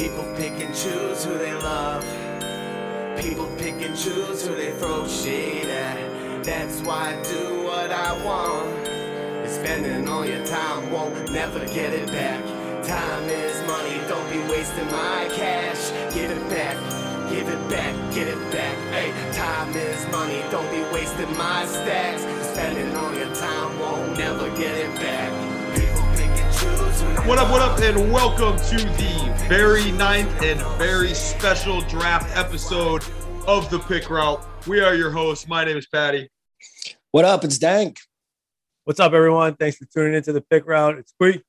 People pick and choose who they love. People pick and choose who they throw shade at. That's why I do what I want. And spending all your time won't never get it back. Time is money, don't be wasting my cash. Give it back, give it back, get it back. Hey, time is money, don't be wasting my stacks. Spending all your time won't never get it back. What up, what up, and welcome to the very ninth and very special draft episode of the Pick Route. We are your hosts. My name is Patty. What up? It's Dank. What's up, everyone? Thanks for tuning into the pick route. It's Quee.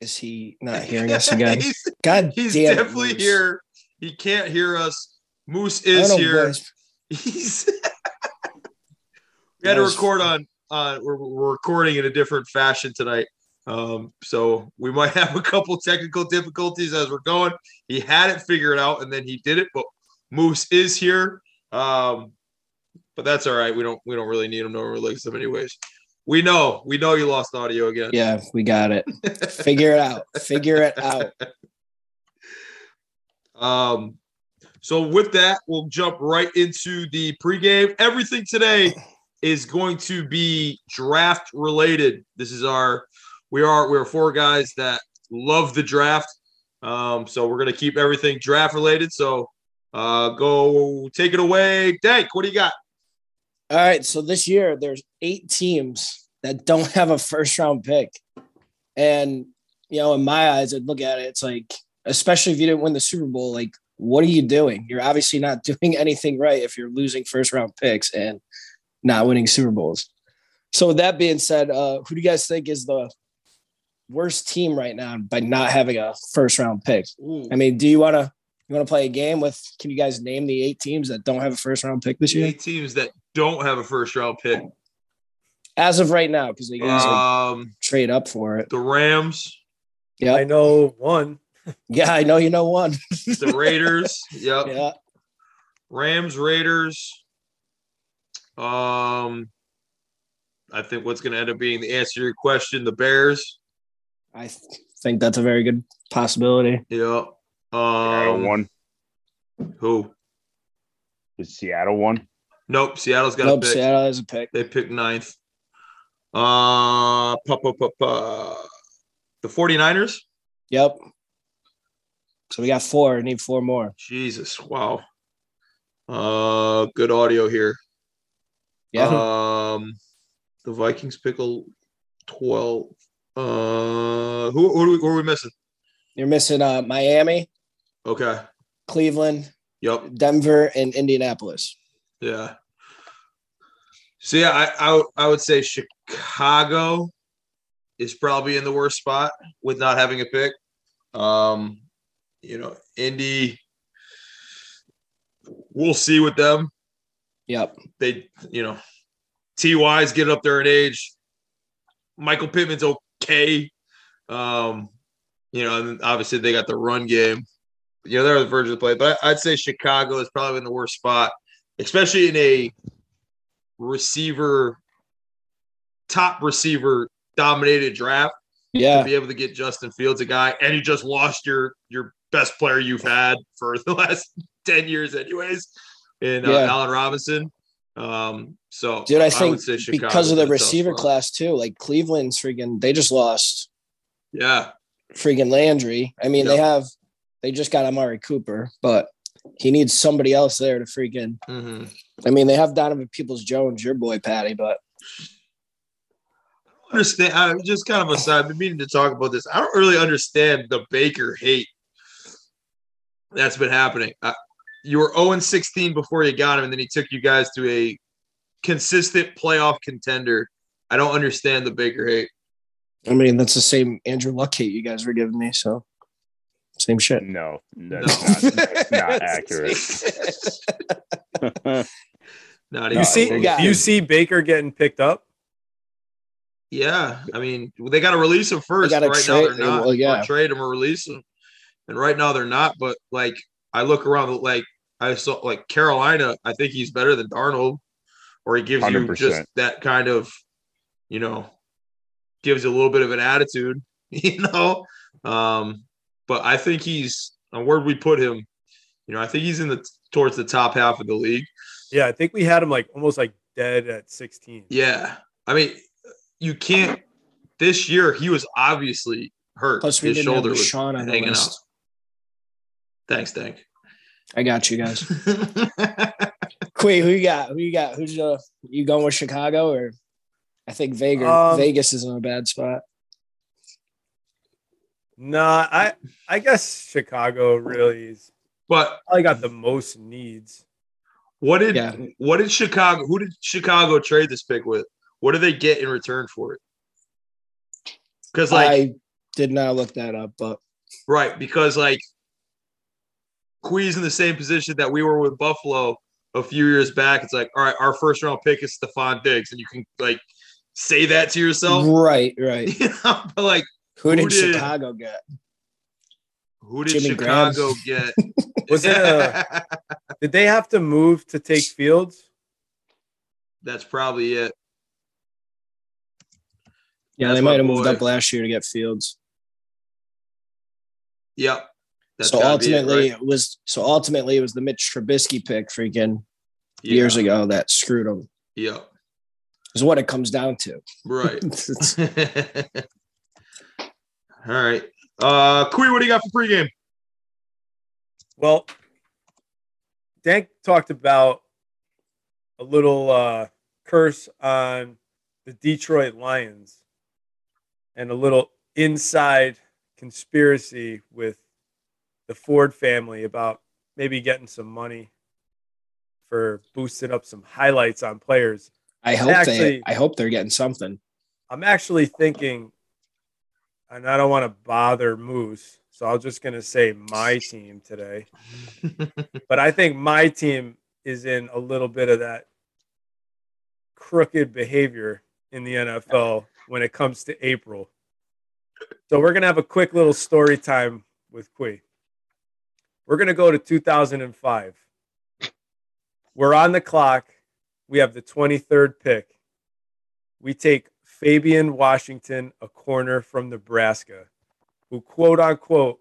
Is he not hearing us again? he's God he's damn definitely Moose. here. He can't hear us. Moose is here. boys. He's we had to record on uh we're, we're recording in a different fashion tonight. Um, so we might have a couple technical difficulties as we're going. He had it figured out and then he did it, but Moose is here. Um, but that's all right. We don't we don't really need him. No one likes him anyways. We know, we know you lost audio again. Yeah, we got it. Figure it out. Figure it out. Um, so with that, we'll jump right into the pregame. Everything today is going to be draft related. This is our we are we're four guys that love the draft. Um, so we're gonna keep everything draft related. So uh go take it away. Dank, what do you got? All right. So this year there's eight teams that don't have a first round pick. And you know, in my eyes, I'd look at it, it's like, especially if you didn't win the Super Bowl, like, what are you doing? You're obviously not doing anything right if you're losing first round picks and not winning Super Bowls. So with that being said, uh, who do you guys think is the worst team right now by not having a first round pick? Ooh, I mean, do you want to you want to play a game with? Can you guys name the eight teams that don't have a first round pick this year eight teams that don't have a first round pick. as of right now? Because they guys Um trade up for it. the Rams, Yeah, I know one. yeah, I know you know one. the Raiders. yep. yeah, Rams, Raiders. Um, I think what's going to end up being the answer to your question, the Bears. I th- think that's a very good possibility. Yeah. Seattle Um, one. who? Is Seattle one? Nope. Seattle's got Nope, a pick. Seattle has a pick. They picked ninth. Uh, pa, pa, pa, pa. the 49ers. Yep. So we got four. Need four more. Jesus. Wow. Uh, good audio here. Yeah, Um, the Vikings pick a 12. Uh, who, who, are we, who are we missing? you're missing uh, Miami, Okay. Cleveland, Yep. Denver, and Indianapolis. Yeah. So yeah, I, I would- I would say Chicago is probably in the worst spot with not having a pick. Um, you know, Indy. We'll see with them. Yep. They, you know, Ty's getting up there in age. Michael Pittman's okay. Um, you know, and obviously they got the run game. You know, they're on the verge of the play, but I- I'd say Chicago is probably in the worst spot, especially in a receiver, top receiver dominated draft Yeah. to be able to get Justin Fields, a guy, and you just lost your your best player you've had for the last ten years, anyways, in uh, Yeah. Allen Robinson. Um, so, Dude, I would think because of the in a tough receiver class too, like Cleveland's freaking, they just lost yeah, freaking Landry. I mean, they have, they just got Amari Cooper, but he needs somebody else there to freaking. hmm I mean, they have Donovan Peoples Jones, your boy Patty, but I understand. I'm just kind of aside. I've been meaning to talk about this. I don't really understand the Baker hate that's been happening. You were 0 16 before you got him, and then he took you guys to a consistent playoff contender. I don't understand the Baker hate. I mean, that's the same Andrew Luck hate you guys were giving me. So same shit. No, that's not, that's not accurate. Not You see, yeah. you see Baker getting picked up. Yeah, I mean, they got to release him first. gotta Right now, they're not. well, yeah. Or trade him or release him, and right now they're not. But like, I look around, like I saw, like Carolina. I think he's better than Darnold, or he gives you 100%. just that kind of, you know, gives you a little bit of an attitude. you know. Um, but I think he's on where we put him. You know, I think he's in the towards the top half of the league. Yeah, I think we had him like almost like dead at 16. Yeah, I mean, you can't. This year, he was obviously hurt. Plus, we His didn't shoulder have was Sean on the hanging out. Thanks, Dank. I got you guys. Quee, who you got? Who you got? Who's uh, you going with Chicago or? I think Vegas Um, Vegas is in a bad spot. Nah, I I guess Chicago really is but I got the most needs. what did Yeah. what did Chicago? Who did Chicago trade this pick with? What did they get in return for it? Because like I did not look that up, but Right, because like Quee's in the same position that we were with Buffalo a few years back. It's like, all right, our first round pick is Stefon Diggs, and you can like say that to yourself. right, right. You know, but like, Who Who did did- Chicago get? who did Jimmy Graham. Chicago get? Was it a- Did they have to move to take Fields? That's probably it. Yeah, That's they might have moved up last year to get Fields. Yep. That's so gotta it, ultimately, right? it was so ultimately it was the Mitch Trubisky pick freaking Yeah. years ago that screwed him. Yeah, Is what it comes down to. Right. It's- all right. Uh, Quee, what do you got for pregame? Well, Dank talked about a little uh, curse on the Detroit Lions and a little inside conspiracy with the Ford family about maybe getting some money for boosting up some highlights on players. I hope they I hope they're getting something. I'm actually thinking, and I don't want to bother Moose, so I'm just going to say my team today. but I think my team is in a little bit of that crooked behavior in the NFL when it comes to April. So we're going to have a quick little story time with Quee. We're going to go to 2005. We're on the clock. We have the 23rd pick. We take Fabian Washington, a corner from Nebraska, who quote unquote,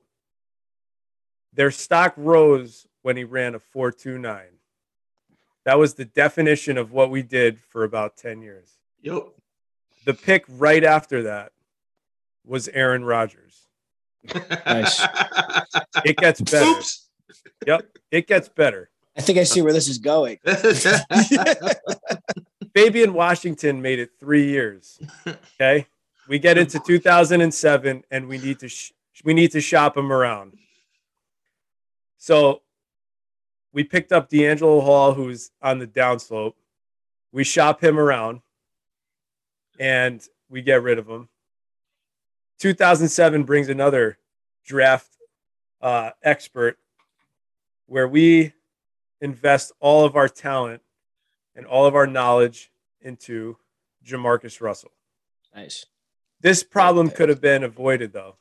their stock rose when he ran a 429. That was the definition of what we did for about 10 years. Yep. The pick right after that was Aaron Rodgers. Nice. It gets better. Oops. Yep, it gets better. I think I see where this is going. Fabian Washington made it three years. Okay, we get into 2007, and we need to sh- we need to shop him around. So we picked up DeAngelo Hall, who's on the downslope. We shop him around, and we get rid of him. 2007 brings another draft uh, expert, where we invest all of our talent and all of our knowledge into Jamarcus Russell. Nice. This problem could have been avoided though.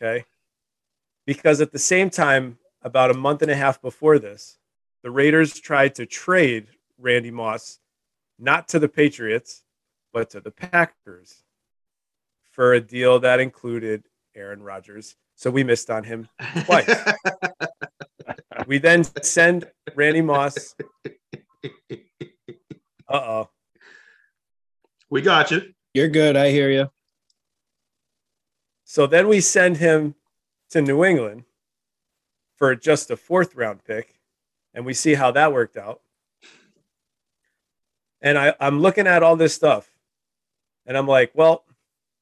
Okay. Because at the same time, about a month and a half before this, the Raiders tried to trade Randy Moss not to the Patriots, but to the Packers for a deal that included Aaron Rodgers. So we missed on him. Twice. We then send Randy Moss. Uh oh. we got you. You're good. I hear you. So then we send him to New England for just a fourth round pick, and we see how that worked out. And I, I'm looking at all this stuff, and I'm like, well,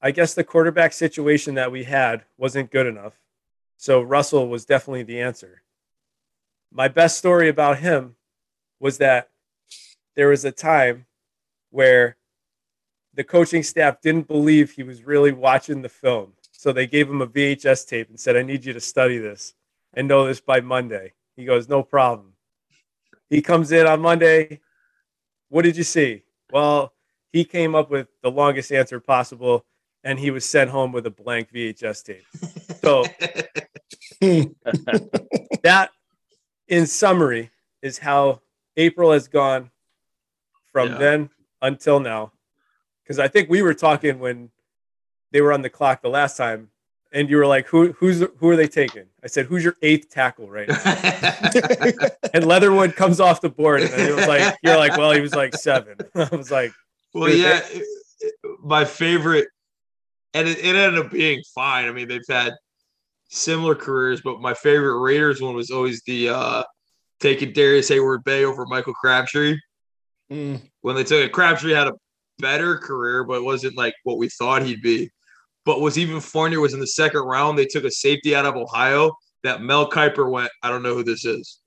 I guess the quarterback situation that we had wasn't good enough. So Russell was definitely the answer. My best story about him was that there was a time where the coaching staff didn't believe he was really watching the film. So they gave him a VHS tape and said, I need you to study this and know this by Monday. He goes, No problem. He comes in on Monday. What did you see? Well, he came up with the longest answer possible and he was sent home with a blank VHS tape. So that, in summary, is how April has gone from Yeah. then until now. Because I think we were talking when they were on the clock the last time, and you were like, "Who who's who are they taking?" I said, "Who's your eighth tackle right now?" and Leatherwood comes off the board, and it was like, "You're like, well, he was like seven. I was like, well, yeah, my favorite, and it, it ended up being fine. I mean, they've had similar careers, but my favorite Raiders one was always the uh taking Darrius Heyward-Bey over Michael Crabtree. Mm. when they took it. Crabtree had a better career, but it wasn't like what we thought he'd be. But was even funnier was in the second round, they took a safety out of Ohio that Mel Kiper went, I don't know who this is.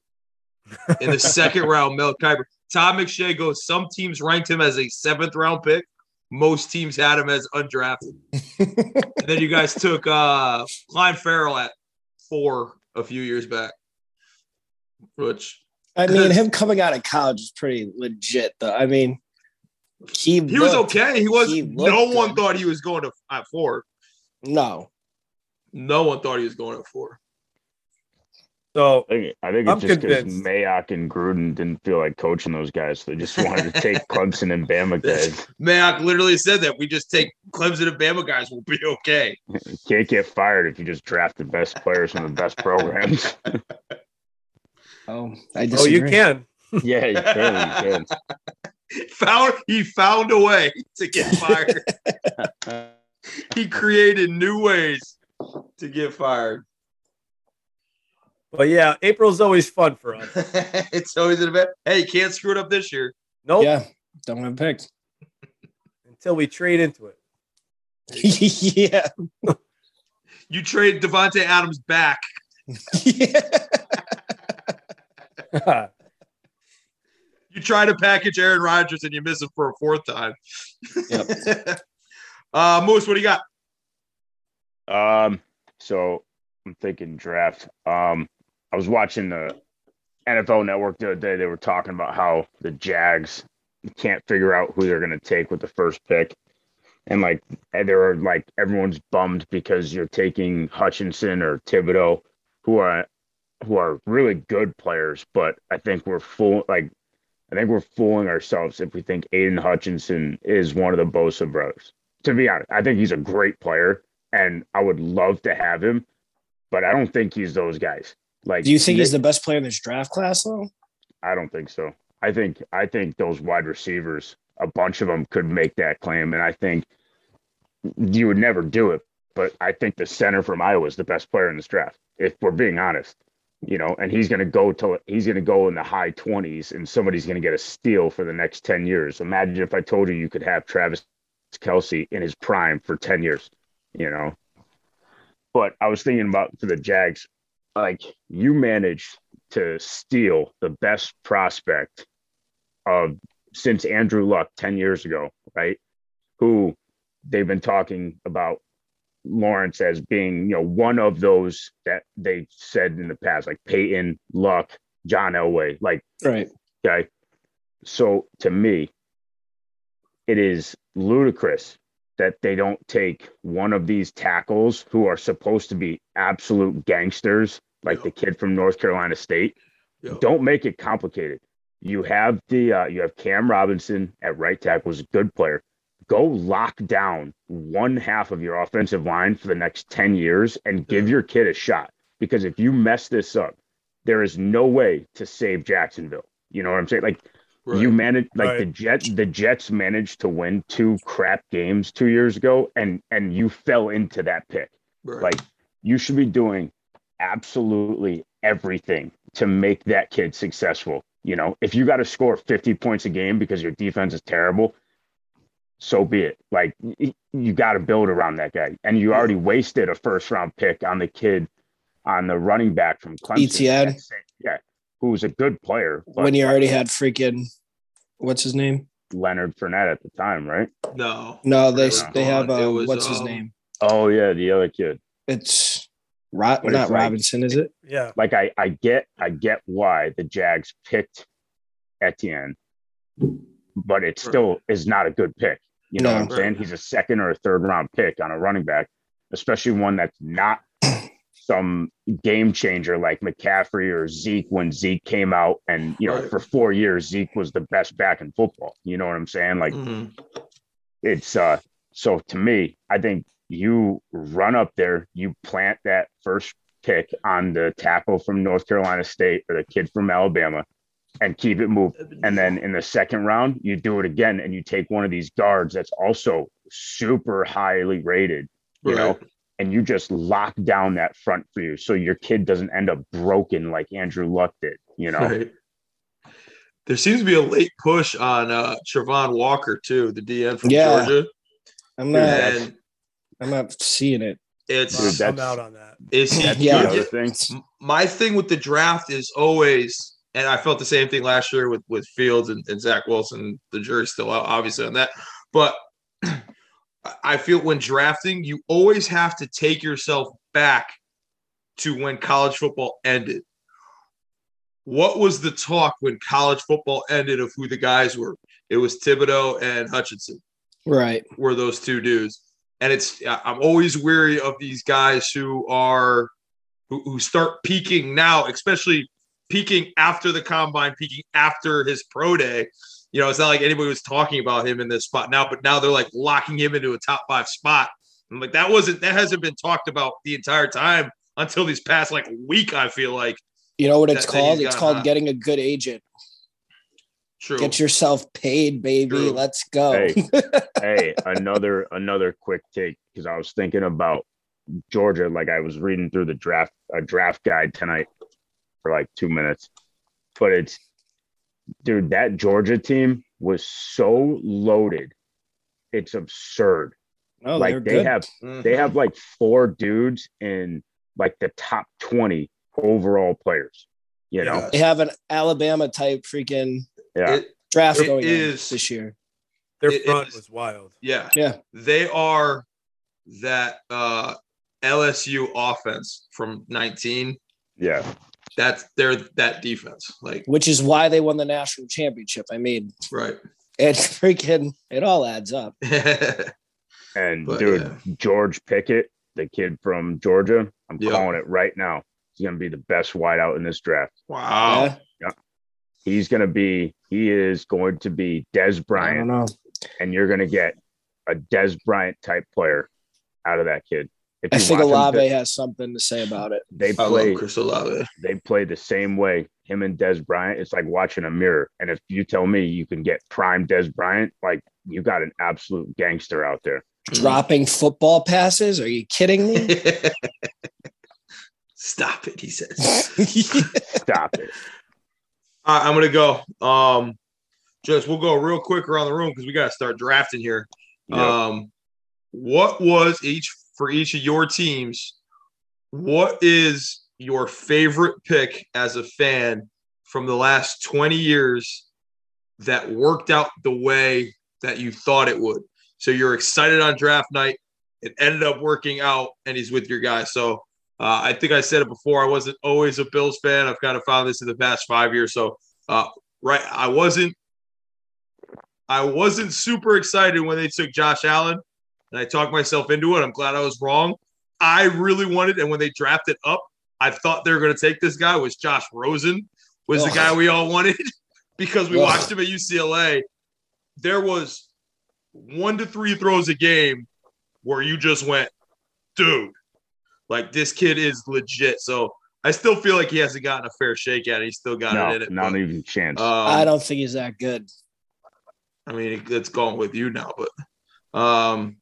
In the second round, Mel Kiper. Todd McShay goes, some teams ranked him as a seventh round pick. Most teams had him as undrafted. and then you guys took uh Clelin Ferrell at four a few years back. Which I mean, him coming out of college is pretty legit, though. I mean, he he was okay. He was he no one good. thought he was going to at four. No, No one thought he was going at four. So I think, I think I'm it's just because. Mayock and Gruden didn't feel like coaching those guys. So they just wanted to take Clemson and Bama guys. Mayock literally said that we just take Clemson and Bama guys, we'll be okay. You can't get fired if you just draft the best players from the best programs. oh, I oh, you can. yeah, you can. You Found he found a way to get fired. he created new ways to get fired. But yeah, April's always fun for us. it's always an event. Hey, you can't screw it up this year. Nope, Yeah, don't have picked. until we trade into it. yeah, You trade Davante Adams back. yeah. You try to package Aaron Rodgers and you miss him for a fourth time. Yep. uh Moose, what do you got? Um, so I'm thinking draft. Um, I was watching the NFL Network the other day. They were talking about how the Jags can't figure out who they're going to take with the first pick, and like they were like everyone's bummed because you're taking Hutchinson or Thibodeaux, who are who are really good players, but I think we're full like. I think we're fooling ourselves if we think Aidan Hutchinson is one of the Bosa brothers. To be honest, I think he's a great player and I would love to have him, but I don't think he's those guys. Like, Do you think he's the best player in this draft class, though? I don't think so. I think I think those wide receivers, a bunch of them could make that claim, and I think you would never do it. But I think the center from Iowa is the best player in this draft, if we're being honest. You know, and he's going to go to he's going to go in the high twenties, and somebody's going to get a steal for the next ten years. Imagine if I told you you could have Travis Kelce in his prime for ten years. You know, but I was thinking about for the Jags, like you managed to steal the best prospect of since Andrew Luck 10 years ago, right? Who they've been talking about Lawrence as being, you know, one of those that they said in the past, like Peyton, Luck, John Elway, like Right. Okay. So to me, it is ludicrous that they don't take one of these tackles who are supposed to be absolute gangsters, like Yeah. the kid from North Carolina State. Yeah. Don't make it complicated. You have the uh, you have Cam Robinson at right tackle, who's a good player. Go lock down one half of your offensive line for the next 10 years and give Yeah. your kid a shot. Because if you mess this up, there is no way to save Jacksonville. You know what I'm saying? Like you managed like the Right. Jet the Jets managed to win two crap games two years ago and and you fell into that pick. Right. Like you should be doing absolutely everything to make that kid successful. You know, if you got to score 50 points a game because your defense is terrible, so be it. Like you got to build around that guy. And you already wasted a first round pick on the kid on the running back from Clemson. Etienne. Yeah, who's a good player. But When you already had freaking, what's his name? Leonard Fournette at the time, right? no. No, they they have gone. Uh, was, what's his um, name? Oh yeah, the other kid. It's Ro- But not it's like- Robinson, is it? Yeah. Like I, I get, I get why the Jags picked Etienne, but it still is not a good pick. You know No. what I'm saying? He's a second or a third round pick on a running back, especially one that's not some game changer like McCaffrey or Zeke when Zeke came out and you know Right. for four years Zeke was the best back in football. You know what I'm saying? Like Mhm. it's uh so to me, I think you run up there, you plant that first pick on the tackle from North Carolina State or the kid from Alabama and keep it moving. And then in the second round, you do it again and you take one of these guards that's also super highly rated, you know, and you just lock down that front for you so your kid doesn't end up broken like Andrew Luck did, you know. Right. There seems to be a late push on uh Travon Walker too, the DN from Yeah. Georgia. I'm not. And I'm not seeing it. it's Dude, I'm out on that. is he Yeah. the other thing. My thing with the draft is always, and I felt the same thing last year with with Fields and, and Zach Wilson. The jury's still out, obviously, on that. But I- I feel when drafting, you always have to take yourself back to when college football ended. What was the talk when college football ended of who the guys were? It was Thibodeaux and Hutchinson Right. were those two dudes. And it's I'm always weary of these guys who are who, who start peaking now, especially peaking after the combine, peaking after his pro day. You know, it's not like anybody was talking about him in this spot now, but now they're like locking him into a top five spot. I'm like, that wasn't that hasn't been talked about the entire time until these past like week, I feel like. You know what it's that called? It's called hot. getting a good agent. True. Get yourself paid, baby. True. Let's go. Hey. hey, another another quick take because I was thinking about Georgia. Like I was reading through the draft a draft guide tonight for like two minutes, but it's dude that Georgia team was so loaded, it's absurd. Oh, like they're good. have Mhm. they have like four dudes in like the top twenty overall players. You know, They have an Alabama type freaking yeah, It- draft It going on is- this year. Their It- front it's- was wild. Yeah. Yeah. They are that uh LSU offense from 19. yeah. That's they're that defense. Like, Which is why they won the national championship. I mean, right. it's freaking it all adds up. And But, dude, yeah. George Pickett, the kid from Georgia, I'm Yeah. calling it right now. He's going to be the best wideout in this draft. wow. Yeah, He's going to be, he is going to be Dez I don't Bryant, know. and you're going to get a Dez Bryant type player out of that kid. If I think watch him, Olave has something to say about it. they I play, love Chris Olave. they play the same way. Him and Dez Bryant, it's like watching a mirror. And if you tell me you can get prime Dez Bryant, like you got an absolute gangster out there. Mm. Dropping football passes? Are you kidding me? Stop it, he says. Stop it. Right, I'm gonna go. Um, just we'll go real quick around the room because we gotta start drafting here. Yep. Um, what was each for each of your teams? What is your favorite pick as a fan from the last 20 years that worked out the way that you thought it would? So you're excited on draft night. It ended up working out, and he's with your guy. So uh, I think I said it before. I wasn't always a Bills fan. I've kind of found this in the past five years. So uh, right, I wasn't. I wasn't super excited when they took Josh Allen, and I talked myself into it. I'm glad I was wrong. I really wanted, and when they drafted up, I thought they were going to take this guy. Was Josh Rosen was the guy we all wanted because we watched him at UCLA. There was one to three throws a game where you just went, dude, like this kid is legit. So I still feel like he hasn't gotten a fair shake at it. He's still got No, it in it. not but, even a chance. um, I don't think he's that good. I mean, it's gone with you now, but um,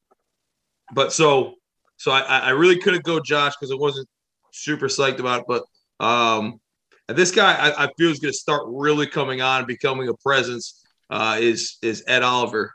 but so so I I really couldn't go Josh because I wasn't super psyched about it, but um, and this guy I, I feel is going to start really coming on, and becoming a presence. Uh, is is Ed Oliver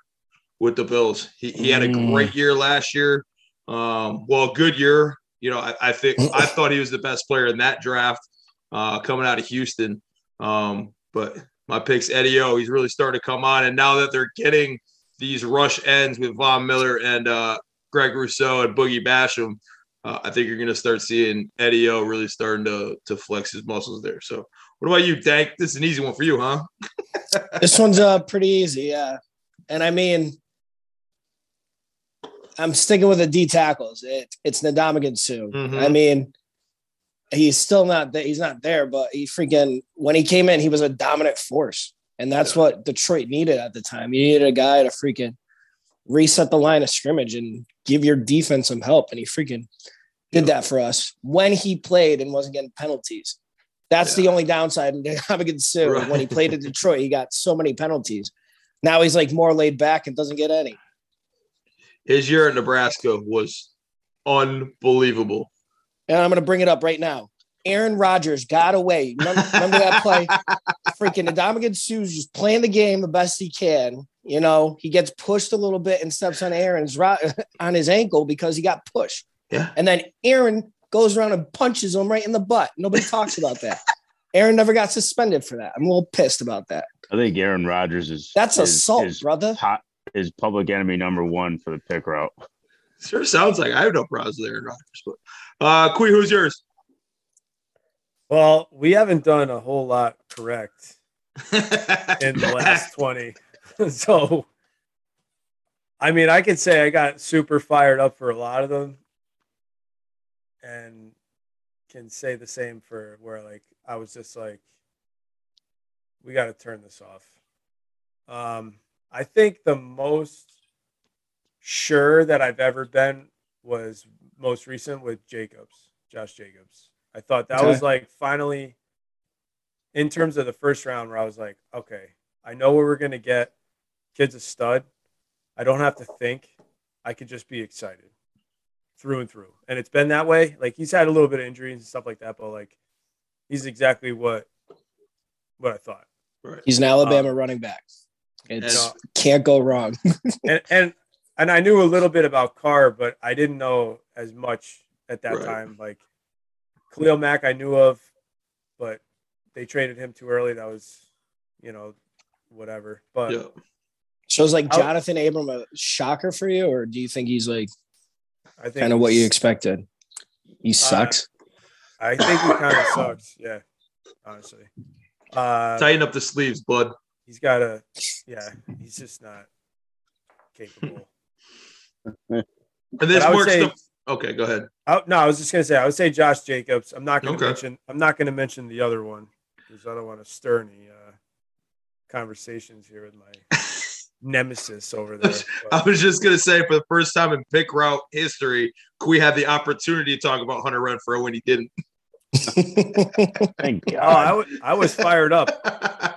with the Bills? He he had a Mm. great year last year. Um, well, good year. You know, I, I think I thought he was the best player in that draft uh, coming out of Houston. Um, but my pick's Eddie O. He's really starting to come on, and now that they're getting these rush ends with Von Miller and uh, Greg Rousseau and Boogie Basham, uh, I think you're going to start seeing Eddie O really starting to to flex his muscles there. So, what about you, Dank? This is an easy one for you, huh? This one's uh pretty easy, yeah. And I mean, I'm sticking with the D tackles. It, it's Ndamukong Suh. Mhm. I mean, he's still not that he's not there, but he freaking when he came in, he was a dominant force, and that's Yeah. what Detroit needed at the time. You needed a guy to freaking reset the line of scrimmage and give your defense some help. And he freaking did that for us when he played and wasn't getting penalties. That's the only downside in against Suh. Right. When he played at Detroit, he got so many penalties. Now he's like more laid back and doesn't get any. His year at Nebraska was unbelievable. And I'm going to bring it up right now. Aaron Rodgers got away. Remember, remember that play? Freaking Ndamukong Suh's just playing the game the best he can. You know, he gets pushed a little bit and steps on Aaron's ro- on his ankle because he got pushed. Yeah. And then Aaron goes around and punches him right in the butt. Nobody talks about that. Aaron never got suspended for that. I'm a little pissed about that. I think Aaron Rodgers is That's is, assault, is brother. hot is public enemy number one for the pick route. Sure sounds like I have no problems with Aaron Rodgers, but uh Quee, who's yours? Well, we haven't done a whole lot correct in the last 20. so, I mean, I could say I got super fired up for a lot of them and can say the same for where, like, I was just like, we got to turn this off. Um, I think the most sure that I've ever been was most recent with Jacobs, Josh Jacobs. I thought that Okay. was like finally in terms of the first round where I was like, okay, I know what we're gonna get. Kid's a stud. I don't have to think. I could just be excited through and through. And it's been that way. Like he's had a little bit of injuries and stuff like that, but like he's exactly what what I thought. right. He's an um, Alabama running back. It's And- can't go wrong. and and and I knew a little bit about Carr, but I didn't know as much at that Right. time. Like Khalil Mack, I knew of, but they traded him too early. That was, you know, whatever. But Yeah. So is like I'll- Johnathan Abram a shocker for you, or do you think he's like I think kind of what you expected? He sucks. I think he kind of sucks. Yeah, honestly. Uh, Tighten up the sleeves, bud. He's got a, yeah, he's just not capable. And this But I would marks say- the okay, go ahead. I, no, I was just gonna say I would say Josh Jacobs. I'm not gonna Okay. mention. I'm not gonna mention the other one because I don't want to stir any uh, conversations here with my nemesis over there. I was just gonna say for the first time in pick route history, we had the opportunity to talk about Hunter Renfrow when he didn't. Thank God. oh, I, God. w- I was fired up.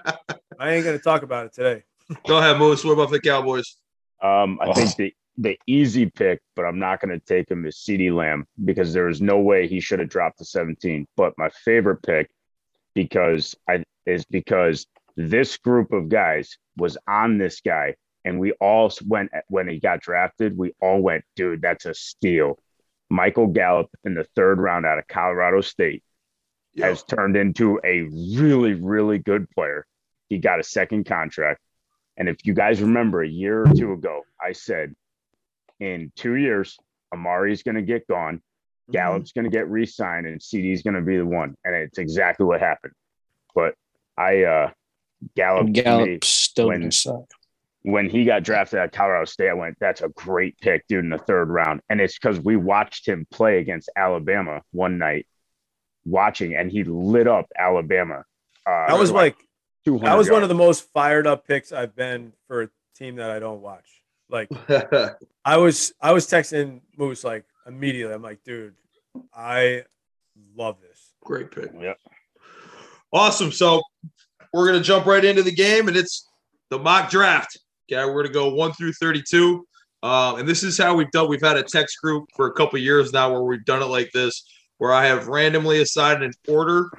I ain't gonna talk about it today. Go ahead, Moose. What about the Cowboys? um, I think the the easy pick, but I'm not going to take him is CeeDee Lamb because there is no way he should have dropped to 17. But my favorite pick because I is because this group of guys was on this guy, and we all went when he got drafted. We all went, dude, that's a steal. Michael Gallup in the third round out of Colorado State Yeah. has turned into a really, really good player. He got a second contract. And if you guys remember a year or two ago, I said in two years, Amari's going to get gone, Gallup's going to get re signed, and CeeDee's going to be the one. And it's exactly what happened. But I, uh, Gallup, Gallup still when- suck. when he got drafted at Colorado State, I went, that's a great pick, dude, in the third round. And it's because we watched him play against Alabama one night, watching, and he lit up Alabama. Uh, That was like 200 that was one of the most fired up picks I've been for a team that I don't watch. Like I was I was texting Moose like immediately. I'm like, dude, I love this. Great pick. Yep. Awesome. So we're gonna jump right into the game, and it's the mock draft. Okay, we're gonna go one through thirty-two, uh, and this is how we've done. We've had a text group for a couple years now where we've done it like this, where I have randomly assigned an order.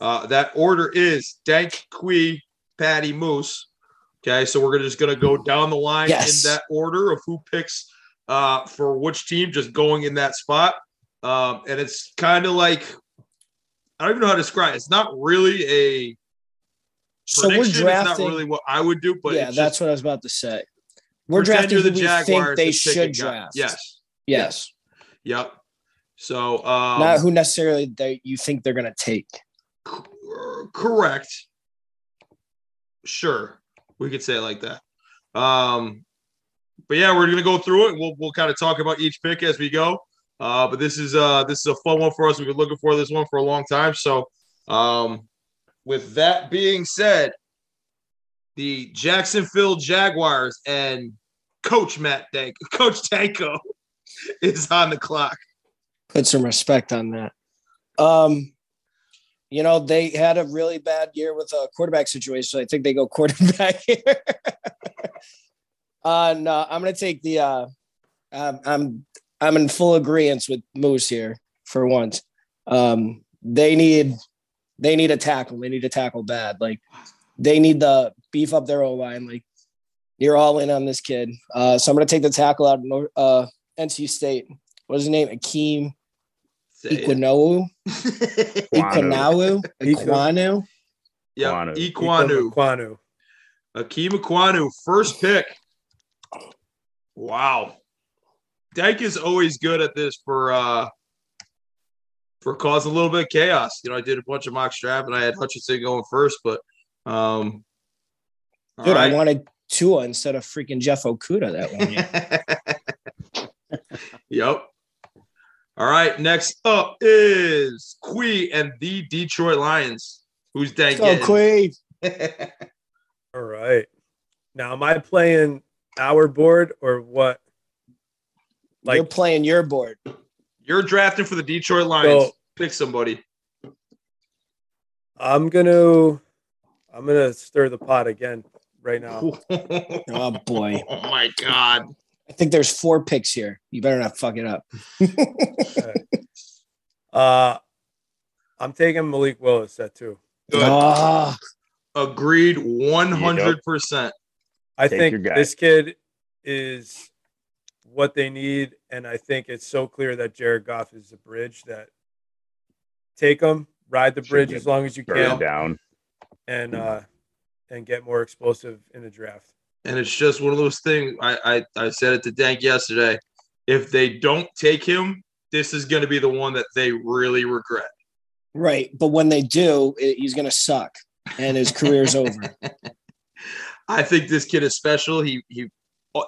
Uh, that order is Dank, Quee, Patty, Moose. Okay, so we're gonna just gonna go down the line Yes. in that order of who picks uh, for which team, just going in that spot. Um, and it's kind of like I don't even know how to describe it. It's not really a So we're drafting. It's not really what I would do, but yeah, that's what I was about to say. We're drafting who we think they to should draft. Yes. Yes. Yep. So um, Not who necessarily they you think they're gonna take. Correct. Sure, we could say it like that. Um, but yeah, we're gonna go through it. We'll we'll kind of talk about each pick as we go. Uh, but this is uh this is a fun one for us. We've been looking for this one for a long time. So, um, with that being said, the Jacksonville Jaguars and Coach Matt Dank, Coach Tanko, is on the clock. Put some respect on that. Um, you know, they had a really bad year with a quarterback situation. I think they go quarterback here. uh, no, I'm going to take the. Uh, I'm I'm I'm in full agreement with Moose here for once. Um, they need they need a tackle. They need a tackle bad. Like they need to beef up their O line. Like you're all in on this kid. Uh, so I'm going to take the tackle out of uh, NC State. What's his name? Akeem Say it. Equinowu. Equinawu. Equinu. Equanu. Yep, Equanu. Equanu. Kwanu. Akeem Aquanu, first pick. Wow. Dank is always good at this for uh for causing a little bit of chaos. You know, I did a bunch of mock draft and I had Hutchinson going first, but um all Dude, right. I wanted Tua instead of freaking Jeff Okudah that one year. yep. All right. Next up is Quee and the Detroit Lions. Who's Dank Go Queen. getting? All right. Now, am I playing our board or what? You're Like, playing your board. You're drafting for the Detroit Lions. So- Pick somebody. I'm gonna, I'm gonna stir the pot again right now. Oh boy. Oh my god. I think there's four picks here. You better not fuck it up. Uh, I'm taking Malik Willis at two. Good. Ah, Agreed 100%. I Take think this kid is what they need, and I think it's so clear that Jared Goff is the bridge that take him, ride the bridge as long as you can, down. and uh, and get more explosive in the draft. And it's just one of those things. I, I, I said it to Dank yesterday. If they don't take him, this is going to be the one that they really regret. right. But when they do, it, he's gonna suck, and his career's over. I think this kid is special. He he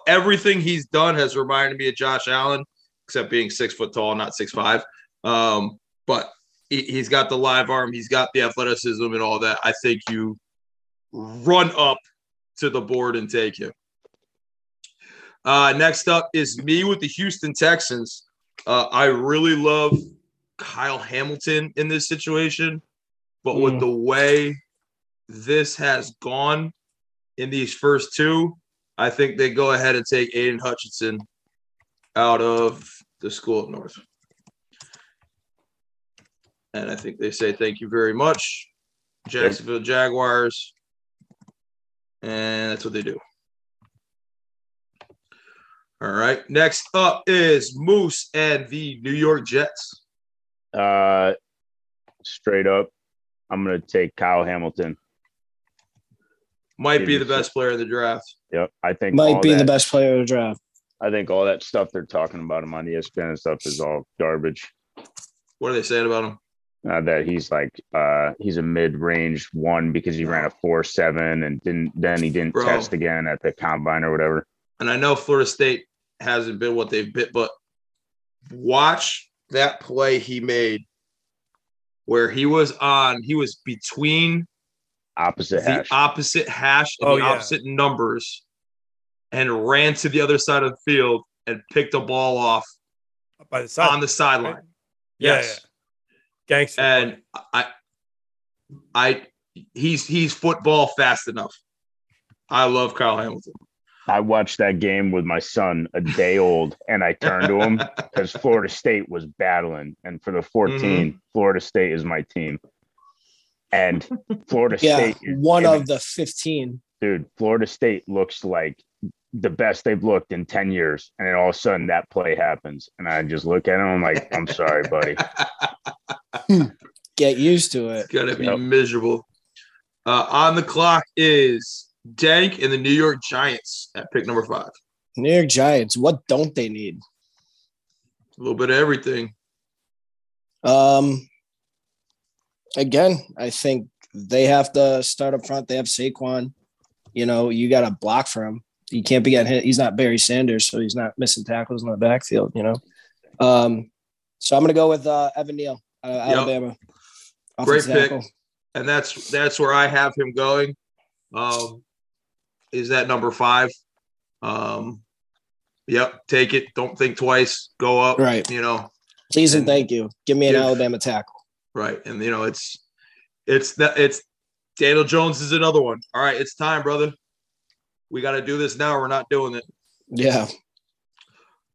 everything he's done has reminded me of Josh Allen, except being six foot tall, not six five. Um, but he, he's got the live arm, he's got the athleticism and all that. I think you run up to the board and take him. Uh, next up is me with the Houston Texans. Uh, I really love Kyle Hamilton in this situation, but with Mm. the way this has gone in these first two, I think they go ahead and take Aidan Hutchinson out of the school of North. And I think they say thank you very much, Jacksonville Jaguars. And that's what they do. All right. Next up is Moose and the New York Jets. Uh, straight up, I'm gonna take Kyle Hamilton. Might be the best player in the draft. Yep, I think Might all be the best player of the draft. I think all that stuff they're talking about him on ESPN and stuff is all garbage. What are they saying about him? Uh, that he's like uh, he's a mid-range one because he ran a four seven and didn't then he didn't Bro. test again at the combine or whatever. and I know Florida State hasn't been what they've been, but watch that play he made where he was on, he was between Opposite the opposite hash and Oh, the yeah. opposite numbers and ran to the other side of the field and picked a ball off By the side, on the sideline. Yeah, Yes. Gangster. And I, I, he's he's football fast enough. I love Kyle Hamilton. I watched that game with my son, a day old, and I turned to him because Florida State was battling, and for the 14, Mm-hmm. Florida State is my team. And Florida Yeah, State, one of mean, the 15. dude, Florida State looks like the best they've looked in 10 years. And then all of a sudden that play happens. And I just look at him, I'm like, I'm sorry, buddy. Get used to it. It's gonna be Yep. miserable. Uh, on the clock is Dank and the New York Giants at pick number five. New York Giants. What don't they need? A little bit of everything. Um, again, I think they have to start up front. They have Saquon. You know, you got to block for him. You can't be getting hit. He's not Barry Sanders, so he's not missing tackles in the backfield. You know, um, so I'm gonna go with uh, Evan Neal, uh, Alabama. Great Offensive pick. tackle. and that's that's where I have him going. Um, is that number five? Um, Yep, take it. Don't think twice. Go up. Right. You know. Please and And- thank you. Give me an Give- Alabama tackle. Right. And you know, it's it's that it's Daniel Jones is another one. All right, it's time, brother. We got to do this now. Or We're not doing it. Yeah.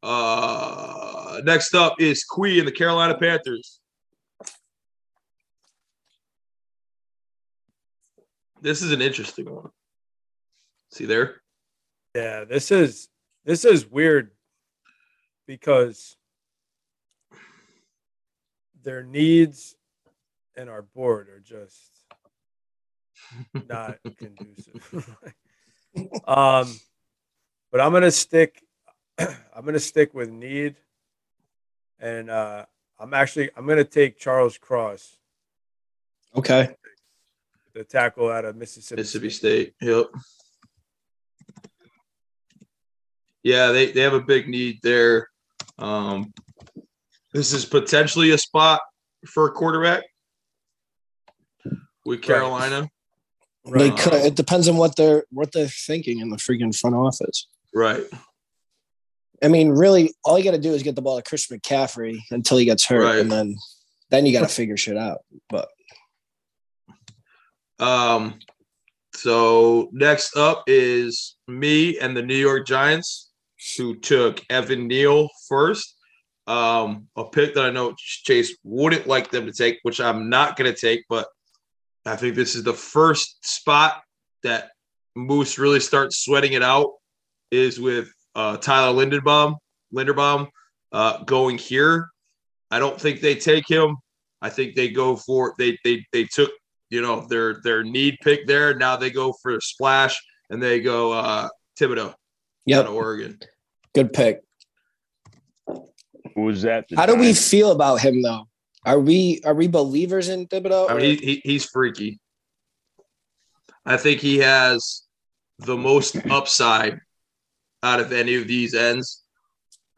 Uh next up is Quee and the Carolina Panthers. This is an interesting one. See there? Yeah, this is this is weird because their needs and our board are just not conducive. um, but I'm gonna stick. I'm gonna stick with need, and uh, I'm actually I'm gonna take Charles Cross, Okay. the tackle out of Mississippi. Mississippi State. State. Yep. Yeah, they, they have a big need there. Um, this is potentially a spot for a quarterback with Carolina. They could. It depends on what they're what they're thinking in the freaking front office. Right. I mean, really, all you got to do is get the ball to Christian McCaffrey until he gets hurt, Right. and then then you got to figure shit out. But Um, so next up is me and the New York Giants, who took Evan Neal first. Um, a pick that I know Chase wouldn't like them to take, which I'm not going to take, but I think this is the first spot that Moose really starts sweating it out is with uh, Tyler Lindenbaum, Linderbaum uh, going here. I don't think they take him. I think they go for they they they took you know their their need pick there. Now they go for a splash and they go uh Thibodeaux out yep, of Oregon. good pick. Who was that? The How do we feel about him though? Are we are we believers in Thibodeaux? I mean, he, he he's freaky. I think he has the most upside out of any of these ends.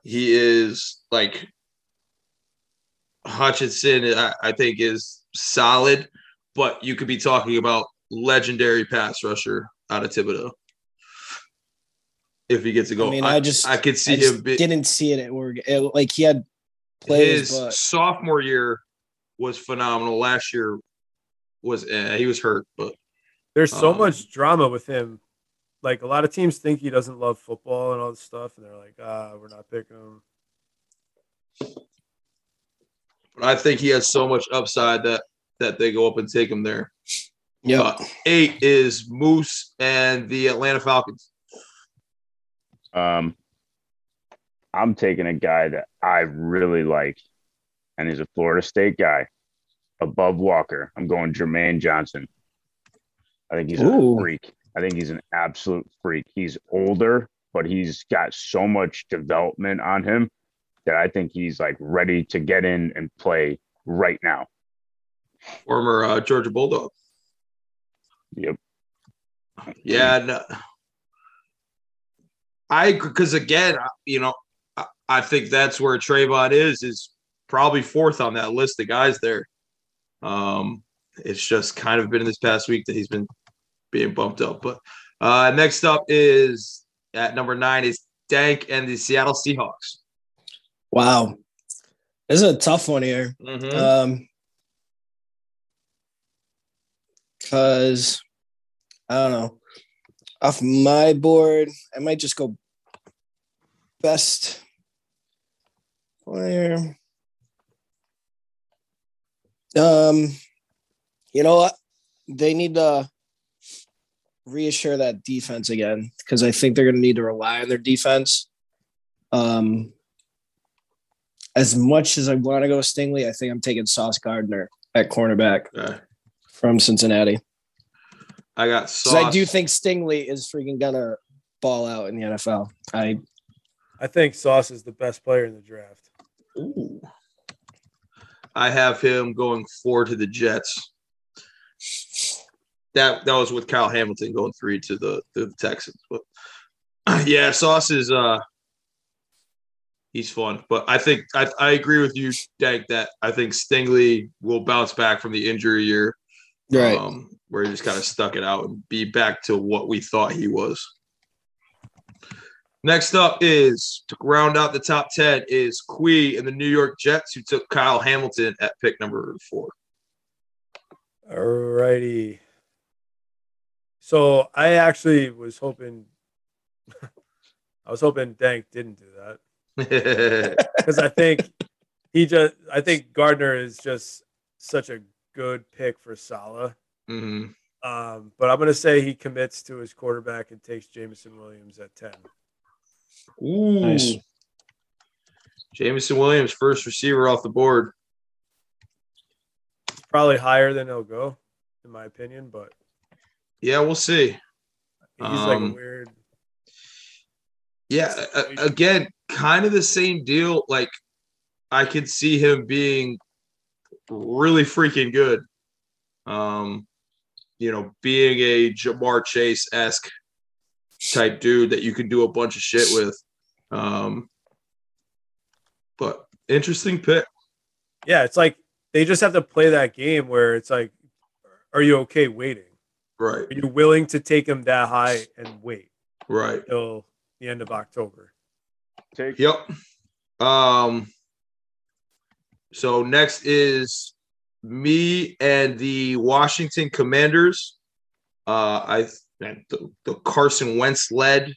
He is like Hutchinson. I, I think is solid, but you could be talking about legendary pass rusher out of Thibodeaux if he gets a go. I mean, I just I could see I him. Be, didn't see it at Oregon. It- like he had plays, his but sophomore year was phenomenal. Last year was eh, he was hurt, but There's so Um, much drama with him. Like a lot of teams think he doesn't love football and all this stuff, and they're like, ah, we're not picking him. but I think he has so much upside that that they go up and take him there. yeah, Uh, eight is Moose and the Atlanta Falcons. Um, I'm taking a guy that I really like, and he's a Florida State guy, above Walker. I'm going Jermaine Johnson. I think he's Ooh. a freak. I think he's an absolute freak. He's older, but he's got so much development on him that I think he's like ready to get in and play right now. former uh, Georgia Bulldog. Yep. Yeah, no. I because again, you know, I, think that's where Travon is is probably fourth on that list of guys there. Um, it's just kind of been this past week that he's been being bumped up. But uh, next up is at number nine is Dank and the Seattle Seahawks. wow, this is a tough one here. Mhm. Um, because I don't know. Off my board, I might just go best player. Um, you know what? They need to reassure that defense again because I think they're going to need to rely on their defense. Um, as much as I want to go Stingley, I think I'm taking Sauce Gardner at cornerback Okay. from Cincinnati. I got Sauce. I do think Stingley is freaking gonna ball out in the NFL. I I think Sauce is the best player in the draft. Ooh. I have him going four to the Jets. That that was with Kyle Hamilton going three to the, to the Texans. But yeah, Sauce is uh he's fun. But I think I, I agree with you, Dank, that I think Stingley will bounce back from the injury year. Um, where he just kind of stuck it out and be back to what we thought he was. Next up is to round out the top 10 is Quee and the New York Jets, who took Kyle Hamilton at pick number four. All righty. So I actually was hoping, I was hoping Dank didn't do that because I think he just, I think Gardner is just such a good pick for Salah. Mhm. Um, but I'm going to say he commits to his quarterback and takes Jameson Williams at 10. Ooh. Nice. Jameson Williams, first receiver off the board. Probably higher than he'll go, in my opinion, but Yeah, we'll see. he's like Um, a weird. Yeah, a- again, kind of the same deal. Like, I could see him being really freaking good. Um, you know, being a Ja'Marr Chase esque type dude that you can do a bunch of shit with. Um, but interesting pick. Yeah, it's like they just have to play that game where it's like, are you okay waiting? Right, Are you willing to take him that high and wait right. till the end of October? Take Yep. Um. So next is me and the Washington Commanders. Uh, I and the, the Carson Wentz led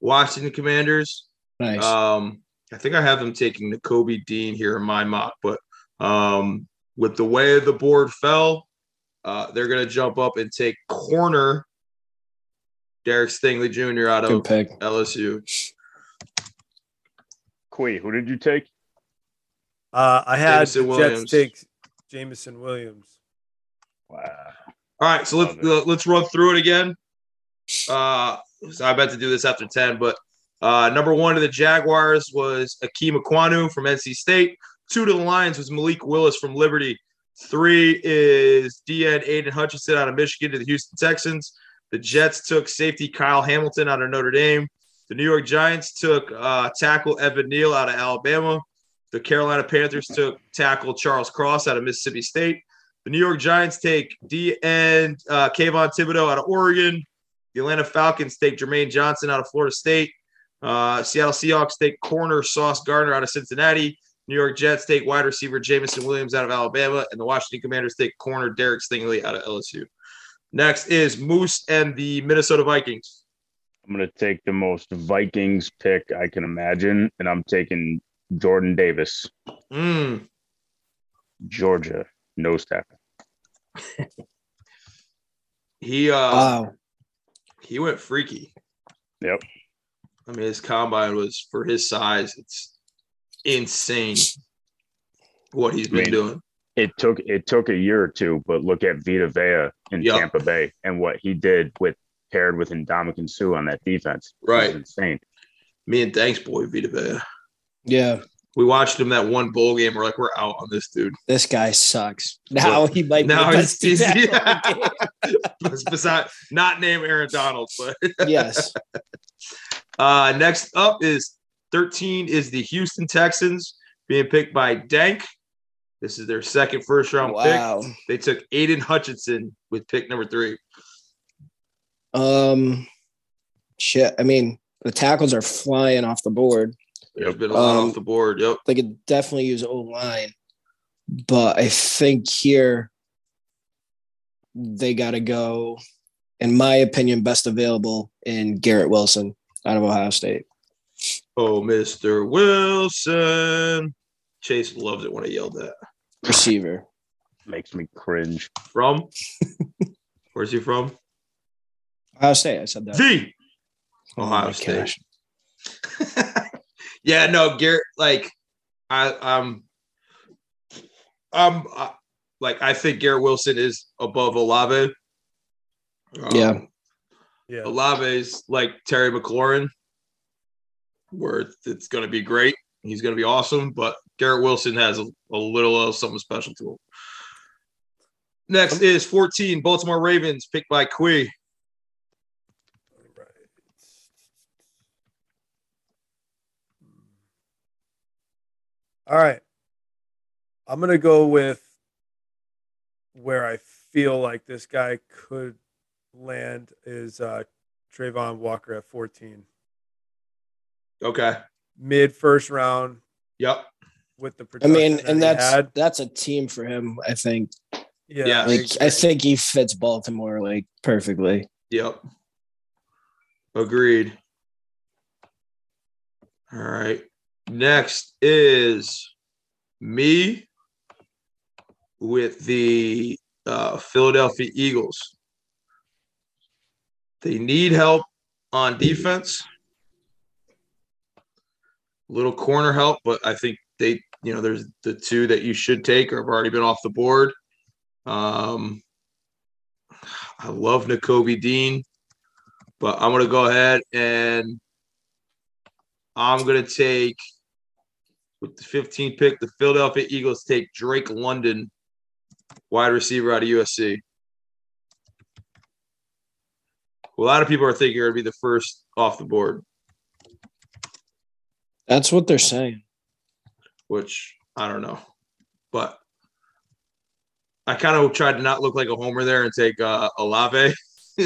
Washington Commanders. Nice. Um, I think I have them taking the Kobe Dean here in my mock, but um, with the way the board fell, uh, they're gonna jump up and take corner Derek Stingley Jr. out of pick. LSU. Quee. Who did you take? Uh, I had Jameson Williams. Jets take Jameson Williams. Wow. All right, so let's it. let's run through it again. Uh, so I meant to do this after ten, but uh, number one to the Jaguars was Ikem Ekwonu from NC State. Two to the Lions was Malik Willis from Liberty. Three is DN Aidan Hutchinson out of Michigan to the Houston Texans. The Jets took safety Kyle Hamilton out of Notre Dame. The New York Giants took uh, tackle Evan Neal out of Alabama. The Carolina Panthers took tackle Charles Cross out of Mississippi State. The New York Giants take D and uh, Kayvon Thibodeaux out of Oregon. The Atlanta Falcons take Jermaine Johnson out of Florida State. Uh, Seattle Seahawks take corner Sauce Gardner out of Cincinnati. New York Jets take wide receiver Jameson Williams out of Alabama. And the Washington Commanders take corner Derek Stingley out of LSU. Next is Moose and the Minnesota Vikings. I'm gonna take the most Vikings pick I can imagine, and I'm taking Jordan Davis, Mm, Georgia, nose tackle. he uh Wow. He went freaky. Yep. I mean, his combine was for his size. It's insane what he's been I mean, doing. It took it took a year or two, but look at Vita Vea in Yep. Tampa Bay and what he did with paired with Ndamukong Suh on that defense. Right. insane. Me and thanks, boy, Vita Vea. Yeah. We watched him that one bowl game. We're like, we're out on this dude. This guy sucks. Now he might be Now he's, he's yeah. Besides, not name Aaron Donald, but yes. uh, next up is 13 is the Houston Texans being picked by Dank. This is their second first round Wow. pick. They took Aidan Hutchinson with pick number three. Um, shit. I mean, the tackles are flying off the board. There's been a lot Um, off the board. Yep. They could definitely use O line, but I think here they got to go, in my opinion, best available in Garrett Wilson out of Ohio State. Oh, Mr. Wilson. Chase loves it when I yell that. Receiver. Makes me cringe. From? Where's he from? Ohio State. I said that. V. Oh Ohio my State. gosh. yeah, no, Garrett. Like, I, I'm, I'm, uh, like, I think Garrett Wilson is above Olave. Um, Yeah. Yeah. Olave's like Terry McLaurin, where it's going to be great. He's going to be awesome, but Garrett Wilson has a, a little of something special to him. Next is 14 Baltimore Ravens, picked by Quee. All right. I'm going to go with where I feel like this guy could land is uh, Travon Walker at 14. Okay. mid first round Yep. with the I mean, that and he that's had. that's a team for him. I think. yeah, Yeah. I Like I think he fits Baltimore like perfectly. Yep. Agreed. All right. Next is me with the uh, Philadelphia Eagles. They need help on defense. Little corner help, but I think they, you know, there's the two that you should take or have already been off the board. Um, I love Nakobe Dean, but I'm gonna go ahead and I'm gonna take with the 15th pick, the Philadelphia Eagles take Drake London, wide receiver out of USC. A lot of people are thinking it'd be the first off the board, That's what they're saying. which I don't know, but I kind of tried to not look like a homer there and take uh, Olave.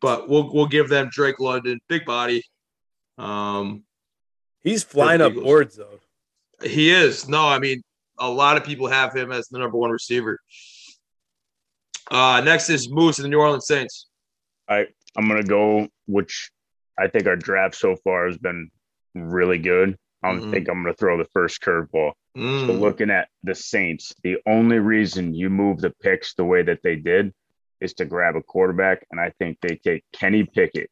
but we'll we'll give them Drake London, big body. Um, he's flying up boards though. he is no, I mean a lot of people have him as the number one receiver. Uh, next is Moose and the New Orleans Saints. I I'm gonna go, which I think our draft so far has been really good. I don't Mhm. think I'm gonna throw the first curveball. So Mm, looking at the Saints, the only reason you move the picks the way that they did is to grab a quarterback, and I think they take Kenny Pickett,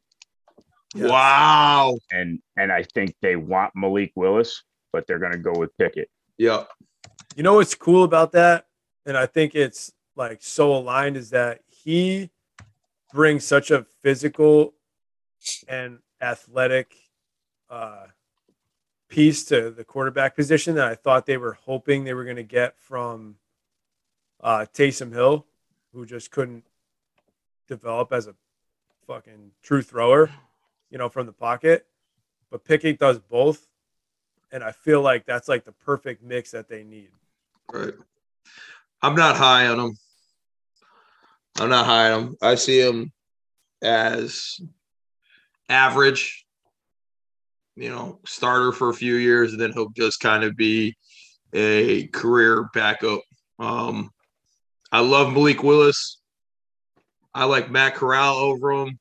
Yes. Wow. and and I think they want Malik Willis, but they're gonna go with Pickett. Yep. You know what's cool about that? And I think it's like so aligned is that he brings such a physical and athletic uh, piece to the quarterback position that I thought they were hoping they were going to get from uh, Taysom Hill, who just couldn't develop as a fucking true thrower, you know, from the pocket. But Pickett does both. And I feel like that's like the perfect mix that they need. Right. I'm not high on him. I'm not high on him. I see him as average, you know, starter for a few years, and then he'll just kind of be a career backup. Um, I love Malik Willis. I like Matt Corral over him.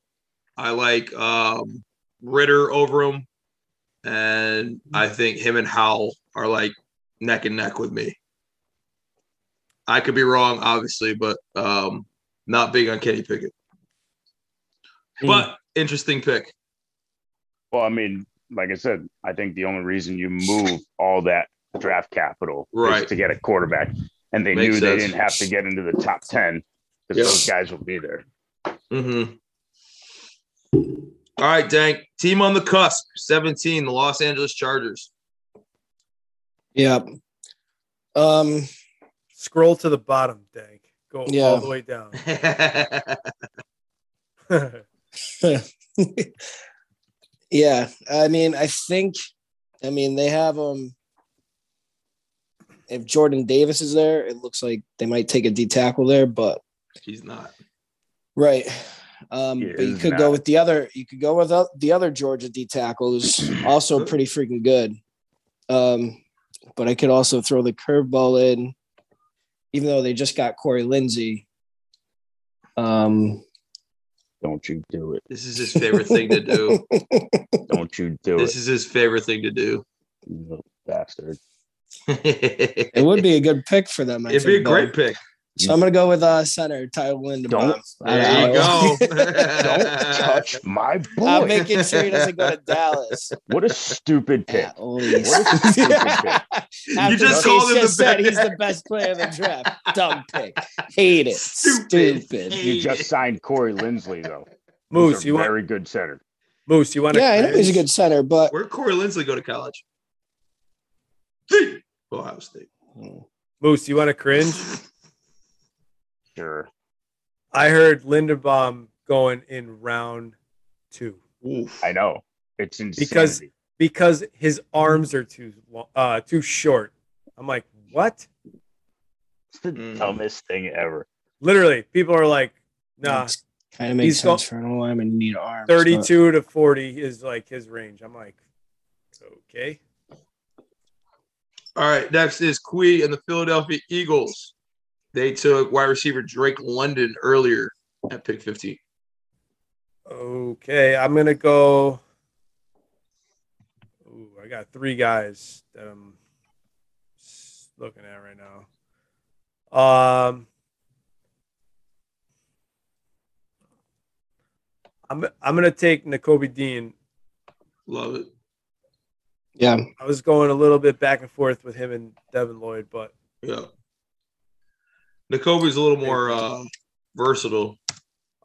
I like um, Ridder over him. And I think him and Howell are like neck and neck with me. I could be wrong, obviously, but um, not big on Kenny Pickett. But interesting pick. Well, I mean, like I said, I think the only reason you move all that draft capital Right. is to get a quarterback, and they Makes knew they didn't have to get into the top ten because Yep. those guys will be there. Mm-hmm. All right, Dank. Team on the cusp, 17, the Los Angeles Chargers. Yeah. Um, Scroll to the bottom, Dank. Go Yeah. all the way down. yeah. I mean, I think, I mean, they have um. If Jordan Davis is there, it looks like they might take a D tackle there, but He's not. right. Um, but you could not. go with the other. You could go with the- the other Georgia D tackle, who's also pretty freaking good. Um, but I could also throw the curveball in, even though they just got Corey Linsley. Um, Don't you do it? This is his favorite thing to do. Don't you do it? This is his favorite thing to do. you little bastard? it it would be a good pick for them. I It'd be a though. great pick. So I'm gonna go with uh center Tyler Linderbaum. Don't- There you go. Don't touch my boy. I'm making sure he doesn't go to Dallas. what a stupid pick. Yeah, holy What a stupid pick. After just called him the just said best. he's the best player in the draft. Dumb pick. Hate it. Stupid. Stupid. Hate You just signed Corey Linsley though. Moose, He's a you want very good center. Moose, you want to Yeah, I know he's a good center, but Where'd Corey Linsley go to college? The Ohio State. Moose, you want to cringe? Sure. I heard Linderbaum going in round two Oof. I know. It's insanity. Because- because his arms are too lo- uh too short. I'm like, what? it's the Mm. dumbest thing ever. Literally, people are like, nah, Kind of makes He's sense go- for an lineman. You need arms. but- 32 to 40 is like his range. I'm like, okay. All right, next is Quee and the Philadelphia Eagles. They took wide receiver Drake London earlier at pick 15. Okay, I'm gonna go. Ooh, I got three guys that I'm looking at right now. Um, I'm I'm gonna take Nakobe Dean. Love it. Yeah. I was going a little bit back and forth with him and Devin Lloyd, but Yeah. Nakobe's a little more uh, versatile.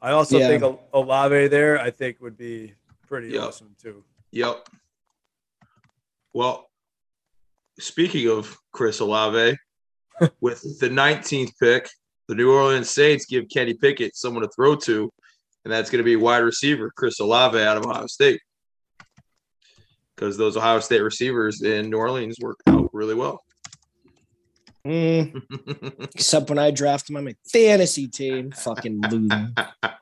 I also Yeah. think Olave there. I think would be pretty Yeah. awesome too. Yep. Well, speaking of Chris Olave, with the 19th pick, the New Orleans Saints give Kenny Pickett someone to throw to, and that's going to be wide receiver Chris Olave out of Ohio State. Because those Ohio State receivers in New Orleans work out really well. Mm, except when I draft him on my fantasy team. Fucking loser.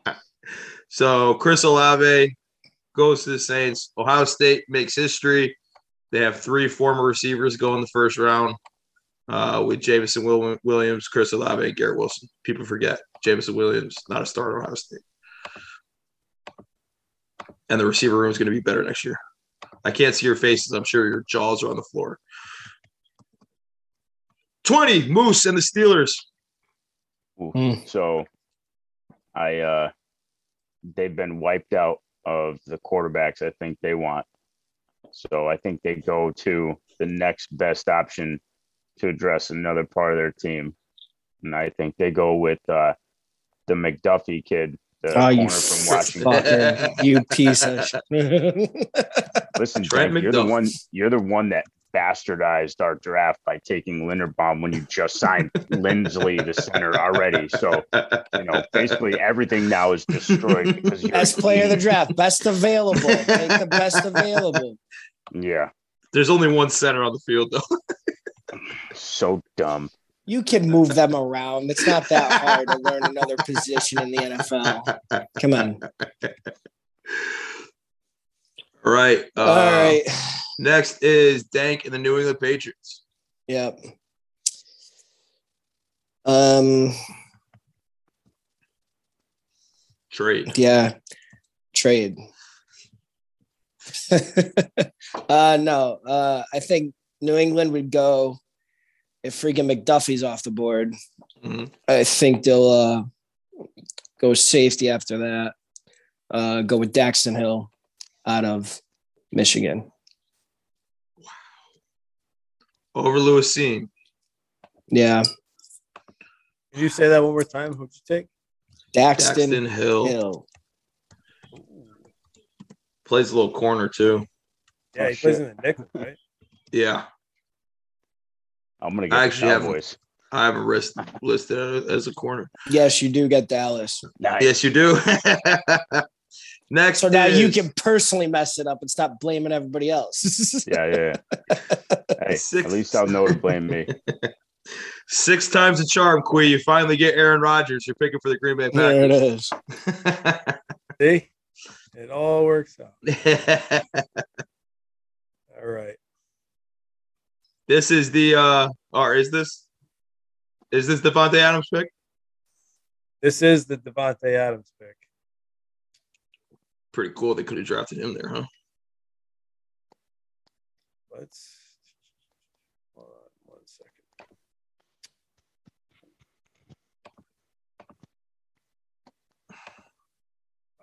so Chris Olave goes to the Saints. Ohio State makes history. They have three former receivers go in the first round uh, with Jameson Williams, Chris Olave, and Garrett Wilson. People forget Jameson Williams, not a starter at Ohio State. And the receiver room is going to be better next year. I can't see your faces. I'm sure your jaws are on the floor. 20, Moose and the Steelers. Ooh. Mm. So I uh they've been wiped out of the quarterbacks I think they want. So I think they go to the next best option to address another part of their team. And I think they go with uh the McDuffie kid, the Oh, you corner from Washington. fucker. You piece of shit. Listen, Trent Frank, you're the one you're the one that bastardized our draft by taking Linderbaum when you just signed Linsley to center already. So you know, basically everything now is destroyed because you're best player of the draft. Best available. Take the best available. Yeah, There's only one center on the field, though. so dumb. You can move them around. It's not that hard to learn another position in the NFL. Come on. All right. Uh, All right. Next is Dank and the New England Patriots. Yep. Um. Trade. Yeah. Trade. uh no. Uh I think New England would go if freaking McDuffie's off the board. Mhm. I think they'll uh go safety after that. Uh go with Daxton Hill out of Michigan. Over Lewis Cine. Yeah. Did you say that one more time? Who'd you take? Daxton, Daxton Hill. Hill. Plays a little corner, too. Yeah, Oh, he plays in the nickel, right? Yeah. I'm gonna I get the actually have- Cowboys. I have a wrist listed as a corner. Yes, you do get Dallas. Nice. Yes, you do. Next So now you can personally mess it up and stop blaming everybody else. Yeah, yeah. yeah. Hey, Six- at least I'll know to blame me. six times a charm, Quee. You finally get Aaron Rodgers. You're picking for the Green Bay Packers. there it Packers. See, it all works out. All right. this is the uh or is this is this Davante Adams pick? This is the Davante Adams pick. Pretty cool. They could have drafted him there, huh? Let's hold on one second.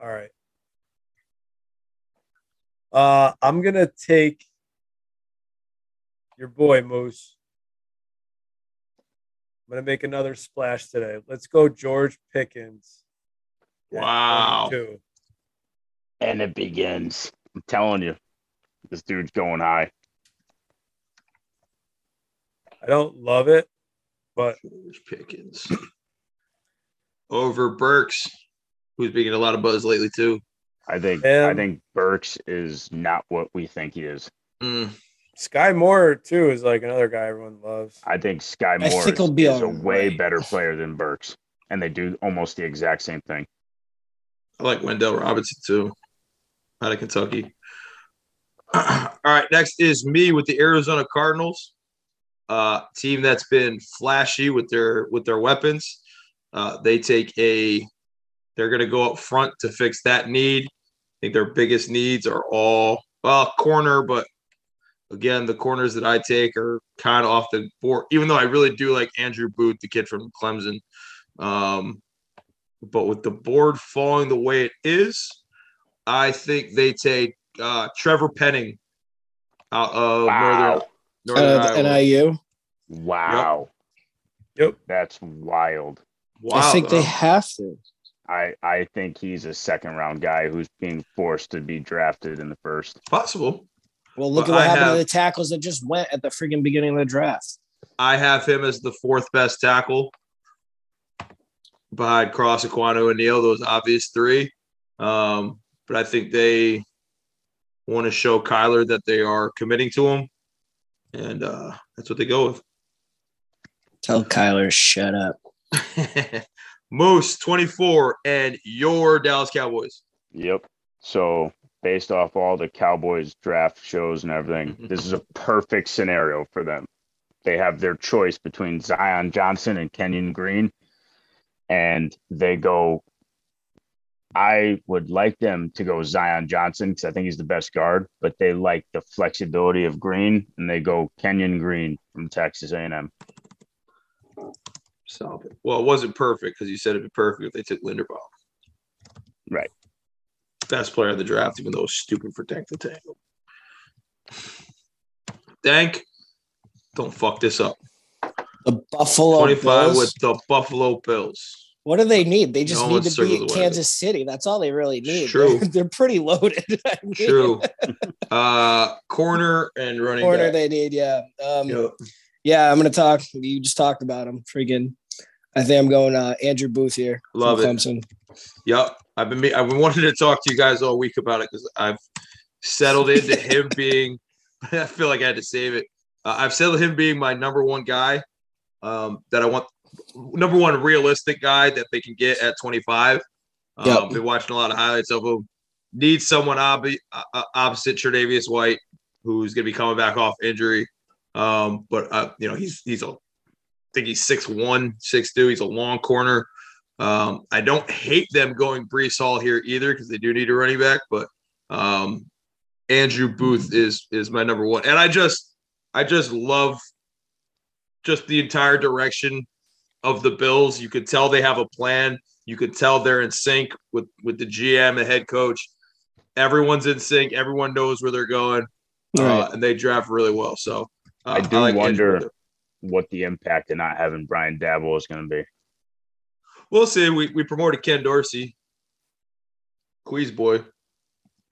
All right. Uh, I'm gonna take your boy Moose. I'm gonna make another splash today. Let's go, George Pickens. Wow. 22. And it begins. I'm telling you, this dude's going high. I don't love it, but George Pickens. Over Burks, who's been getting a lot of buzz lately too. I think I Um, think Burks is not what we think he is. Mm, Skyy Moore too is like another guy everyone loves. I think Skyy I Moore think is, he'll be is a all way right. better player than Burks, and they do almost the exact same thing. I like Wan'Dale Robinson too, out of Kentucky. All right, next is me with the Arizona Cardinals, uh, team that's been flashy with their with their weapons. Uh, they take a, they're going to go up front to fix that need. I think their biggest needs are all well corner, but again, the corners that I take are kind of off the board. Even though I really do like Andrew Booth, the kid from Clemson. Um, but with the board falling the way it is, I think they take uh, Trevor Penning out of Wow. Northern, Northern Uh, Iowa. NIU. Wow. Yep. That's wild. Wow, I think they have to. I I think he's a second round guy who's being forced to be drafted in the first. possible. Well, look But at what I happened have- to the tackles that just went at the freaking beginning of the draft. I have him as the fourth best tackle behind Cross, Ekwonu, and Neal. Those obvious three. Um, but I think they want to show Kyler that they are committing to him, and uh, that's what they go with. Tell Kyler, shut up. Moose, 24, and your Dallas Cowboys. Yep. So based off all the Cowboys draft shows and everything, this is a perfect scenario for them. They have their choice between Zion Johnson and Kenyon Green, and they go. I would like them to go Zion Johnson because I think he's the best guard, but they like the flexibility of Green, and they go Kenyon Green from Texas A&M. Stop it. Well, it wasn't perfect because you said it'd be perfect if they took Linderbaum. Right. Best player of the draft, even though it was stupid for Tank to tangle. Dank, don't fuck this up. The Buffalo 25 Bills. with the Buffalo Bills. What do they need? They just No need to be the Kansas City. That's all they really need. True. They're, they're pretty loaded. I mean, True. uh corner and running Corner back. they need, yeah. Um, Yep. Yeah, I'm gonna talk. You just talked about him. Freaking, I think I'm going uh, Andrew Booth here. Love it. Clemson. Yep. I've been I've been wanting to talk to you guys all week about it because I've settled into him being. I feel like I had to save it. Uh, I've settled him being my number one guy. Um, that I want number one realistic guy that they can get at 25. Um, Yep. Been watching a lot of highlights of him. Need someone obvi- uh, opposite Tre'Davious White, who's going to be coming back off injury. Um, but uh, you know he's he's a, I think he's six one, six two. He's a long corner. Um, I don't hate them going Breece Hall here either because they do need a running back, but um, Andrew Booth is is my number one, and I just I just love just the entire direction of the Bills. You could tell they have a plan. You could tell they're in sync with with the GM, the head coach. Everyone's in sync. Everyone knows where they're going, uh, Right. and they draft really well. So uh, I do like wonder- What the impact of not having Brian Daboll is going to be. We'll see. We we promoted Ken Dorsey, Queez boy,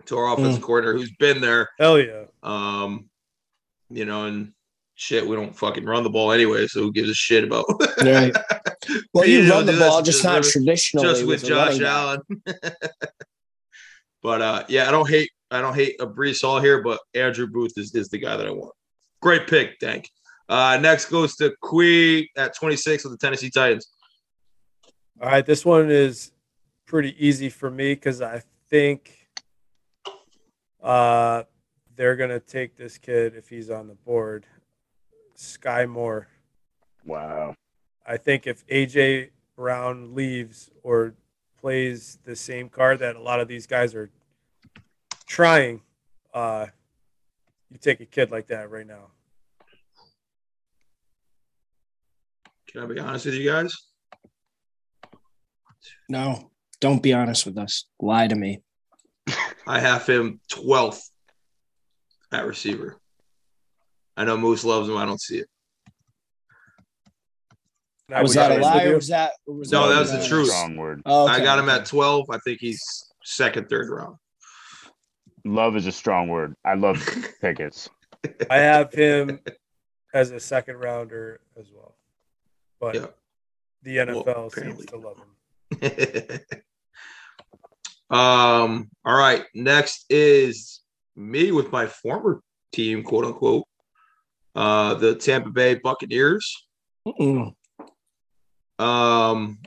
to our offensive coordinator, who's been there. Hell yeah. Um, you know, and shit, we don't fucking run the ball anyway, so who gives a shit about Right. Well, you You know, run the ball, just not just- traditionally just with a Josh. Allen? but uh, yeah, I don't hate I don't hate a Breece Hall here, but Andrew Booth is, is the guy that I want. Great pick, thank. Uh, next goes to Quee at 26 with the Tennessee Titans. All right, this one is pretty easy for me because I think uh, they're gonna take this kid if he's on the board. Skyy Moore. Wow. I think if AJ Brown leaves or plays the same card that a lot of these guys are trying, uh, you take a kid like that right now. Can I be honest with you guys? No, don't be honest with us. Lie to me. I have him 12th at receiver. I know Moose loves him. I don't see it. And I was would that a agree lie or was that? Or was No, that that was the truth. Strong word. Oh, I got him at 12. I think he's second, third round. Love is a strong word. I love Pickett's. I have him as a second rounder as well, but Yeah. the NFL Well, seems to love him. um. All right. Next is me with my former team, quote unquote, uh, the Tampa Bay Buccaneers. Mm-mm. Um,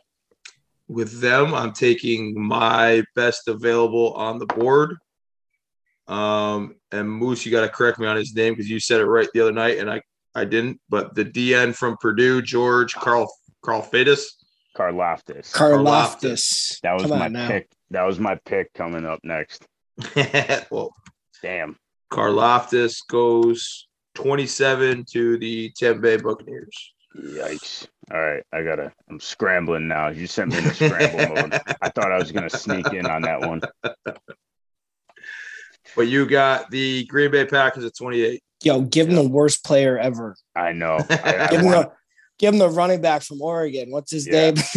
with them, I'm taking my best available on the board. Um, and Moose, you got to correct me on his name because you said it right the other night, and I I didn't. But the DN from Purdue, George Carl Carl Fadis. Karlaftis. Karloftis. that was Come my now. pick. That was my pick coming up next. well, Damn. Karloftis goes 27 to the Tampa Bay Buccaneers. Yikes. All right. I gotta I'm scrambling now. You sent me in scramble mode. I thought I was gonna sneak in on that one. But you got the Green Bay Packers at 28. Yo, give him the worst player ever. I know. I, I Give him the give him the running back from Oregon. What's his Yeah. name?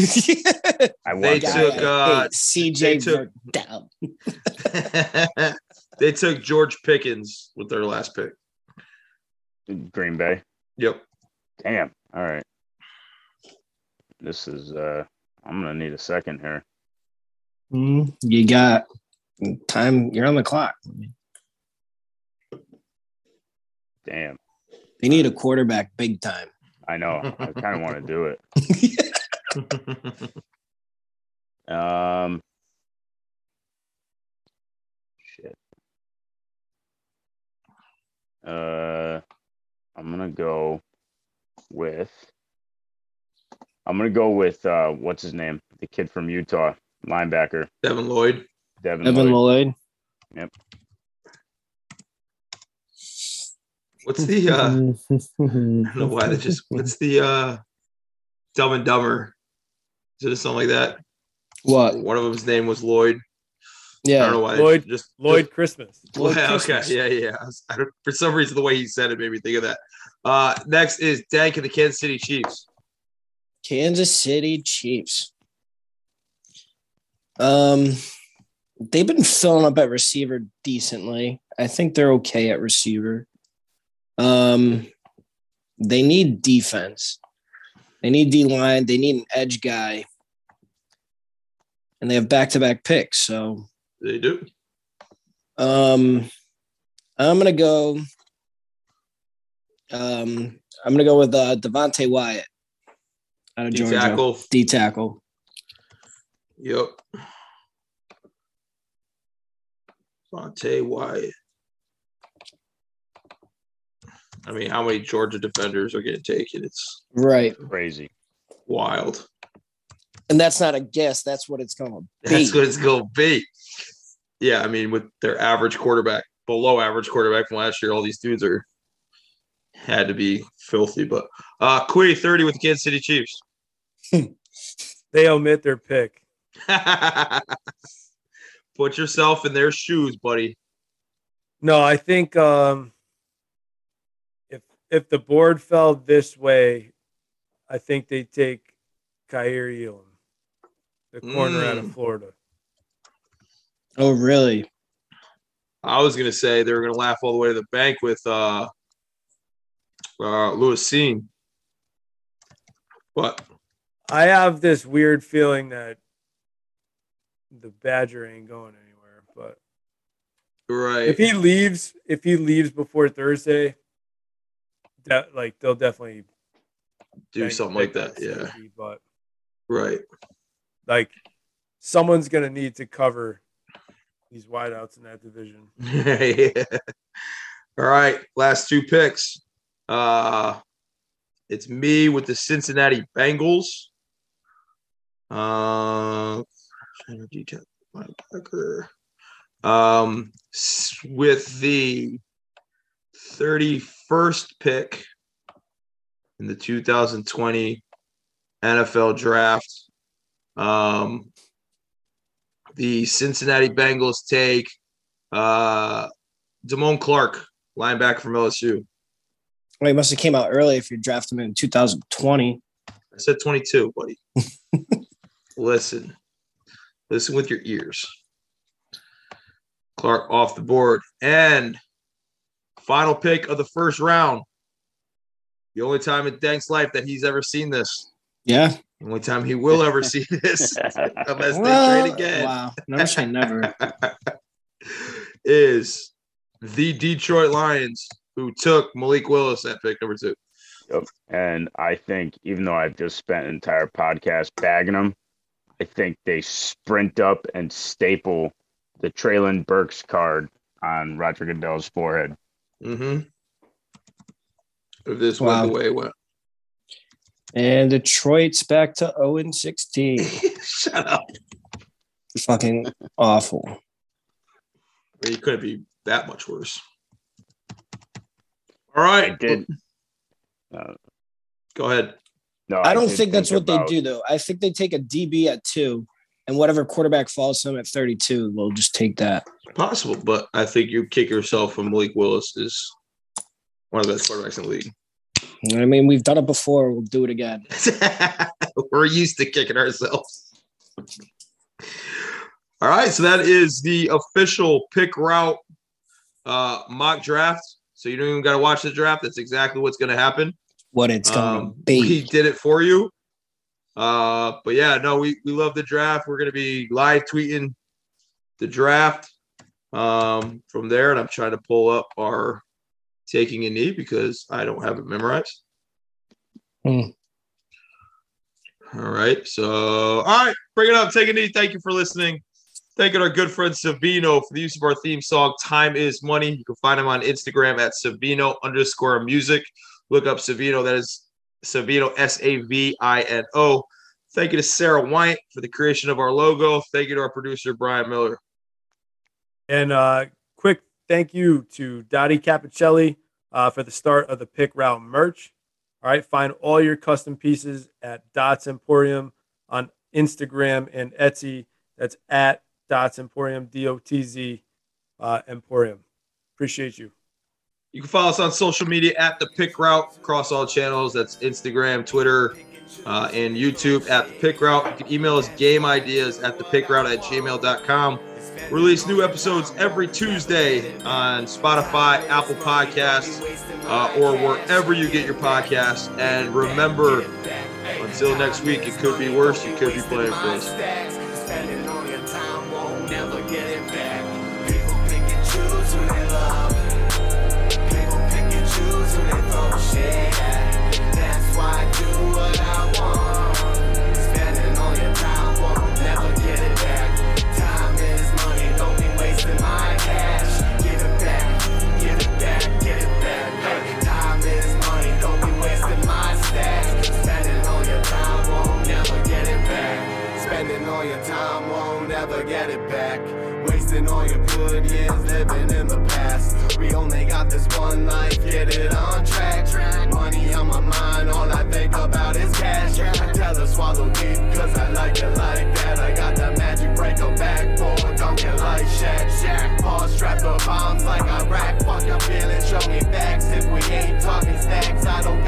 I They want Guy took, uh, hate, CJ they took- Verdell. they took George Pickens with their last pick. That. Green Bay. Yep. Damn. All right. This is uh I'm gonna need a second here. Mm, You got time. You're on the clock. Damn. They need a quarterback big time. I know. I kind of want to do it. Um shit. Uh I'm gonna go with I'm gonna go with uh what's his name? The kid from Utah, linebacker, Devin Lloyd. Devin, Evan Lloyd. Lloyd. What's the uh I don't know why they just what's the uh Dumb and Dumber? Is it something like that? What? One of them's name was Lloyd. I don't know Yeah. why. Lloyd- just Lloyd Christmas. Lloyd Yeah, okay, yeah, yeah. I was- I for some reason, the way he said it made me think of that. Uh, next is Dank and the Kansas City Chiefs. Kansas City Chiefs. Um, they've been filling up at receiver decently. I think they're okay at receiver. Um, they need defense. They need D line. They need an edge guy, and they have back to back picks. So, They do. um, I'm gonna go. Um, I'm gonna go with uh, Devonte Wyatt out of D Georgia. tackle. D tackle. Yep. Fonte Wyatt. I mean, how many Georgia defenders are getting taken? It's Right. Crazy. wild. And that's not a guess. That's what it's going to be. That's what it's going to be. Yeah, I mean, with their average quarterback, below average quarterback from last year, all these dudes are had to be filthy. But uh Quee 30 with the Kansas City Chiefs. They omit their pick. Put yourself in their shoes, buddy. No, I think um, if if the board fell this way, I think they take Kaiir Elam, the corner out of Mm. Florida. Oh, really? I was gonna say they were gonna laugh all the way to the bank with uh uh Lewis Cine. But I have this weird feeling that the Badger ain't going anywhere. But right. if he leaves, if he leaves before Thursday, that like they'll definitely do something like pick that. Yeah. safety, But Right. like someone's gonna need to cover these wideouts in that division. yeah. All right. Last two picks. Uh it's me with the Cincinnati Bengals. Uh. Um with the 31st pick in the 2020 NFL draft. Um the Cincinnati Bengals take uh Damone Clark, linebacker from LSU. Well, he must have came out early if you draft him in 2020. I said 22, buddy. listen. Listen with your ears. Clark off the board. And final pick of the first round. The only time in Dank's life that he's ever seen this. Yeah. The only time he will ever see this. unless they trade again. Wow. Never say never. is the Detroit Lions who took Malik Willis at pick number two. Yep. And I think even though I've just spent an entire podcast bagging him, I think they sprint up and staple the Treylon Burks card on Roger Goodell's forehead. Mm-hmm. If this Wow. went the way it went. And Detroit's back to 0 and 16. Shut up. Fucking awful. I mean, it couldn't be that much worse. All right. I did. Uh, Go ahead. no, I don't did think that's what about- they do, though. I think they take a DB at two, and whatever quarterback falls to them at 32, they'll just take that. Possible, but I think you kick yourself from Malik Willis is one of the best quarterbacks in the league. I mean, we've done it before. We'll do it again. We're used to kicking ourselves. All right, so that is the official pick route uh, mock draft. So you don't even got to watch the draft. That's exactly what's going to happen. What it's going to Um, be. we did it for you. Uh, but yeah, no, we, we love the draft. We're gonna be live tweeting the draft um, from there, and I'm trying to pull up our taking a knee because I don't have it memorized. Hmm. All right, so all right, bring it up. Take a knee. Thank you for listening. Thanking our good friend Savino for the use of our theme song "Time Is Money." You can find him on Instagram at Savino underscore music. Look up Savino. That is Savino, S A V I N O. Thank you to Sarah White for the creation of our logo. Thank you to our producer, Brian Miller. And uh, quick thank you to Dottie Capicelli uh, for the start of the pick route merch. All right, find all your custom pieces at Dotz Emporium on Instagram and Etsy. That's at Dotz Emporium, D O T Z uh, Emporium. Appreciate you. You can follow us on social media at the Pick Route across all channels. That's Instagram, Twitter, uh, and YouTube at the Pick Route. You can email us game ideas at the Pick Route at gmail.com. Release new episodes every Tuesday on Spotify, Apple Podcasts, uh, or wherever you get your podcasts. And remember, until next week, it could be worse. You could be playing for us. That's why I do what I want. All your time won't ever get it back. Wasting all your good years living in the past. We only got this one life, get it on track. Money on my mind, all I think about is cash. I tell her swallow deep, cause I like it like that. I got that magic don't get like Shaq. Shaq, Paul strapped up bombs like Iraq. Fuck your feelings, show me facts. If we ain't talking stacks, I don't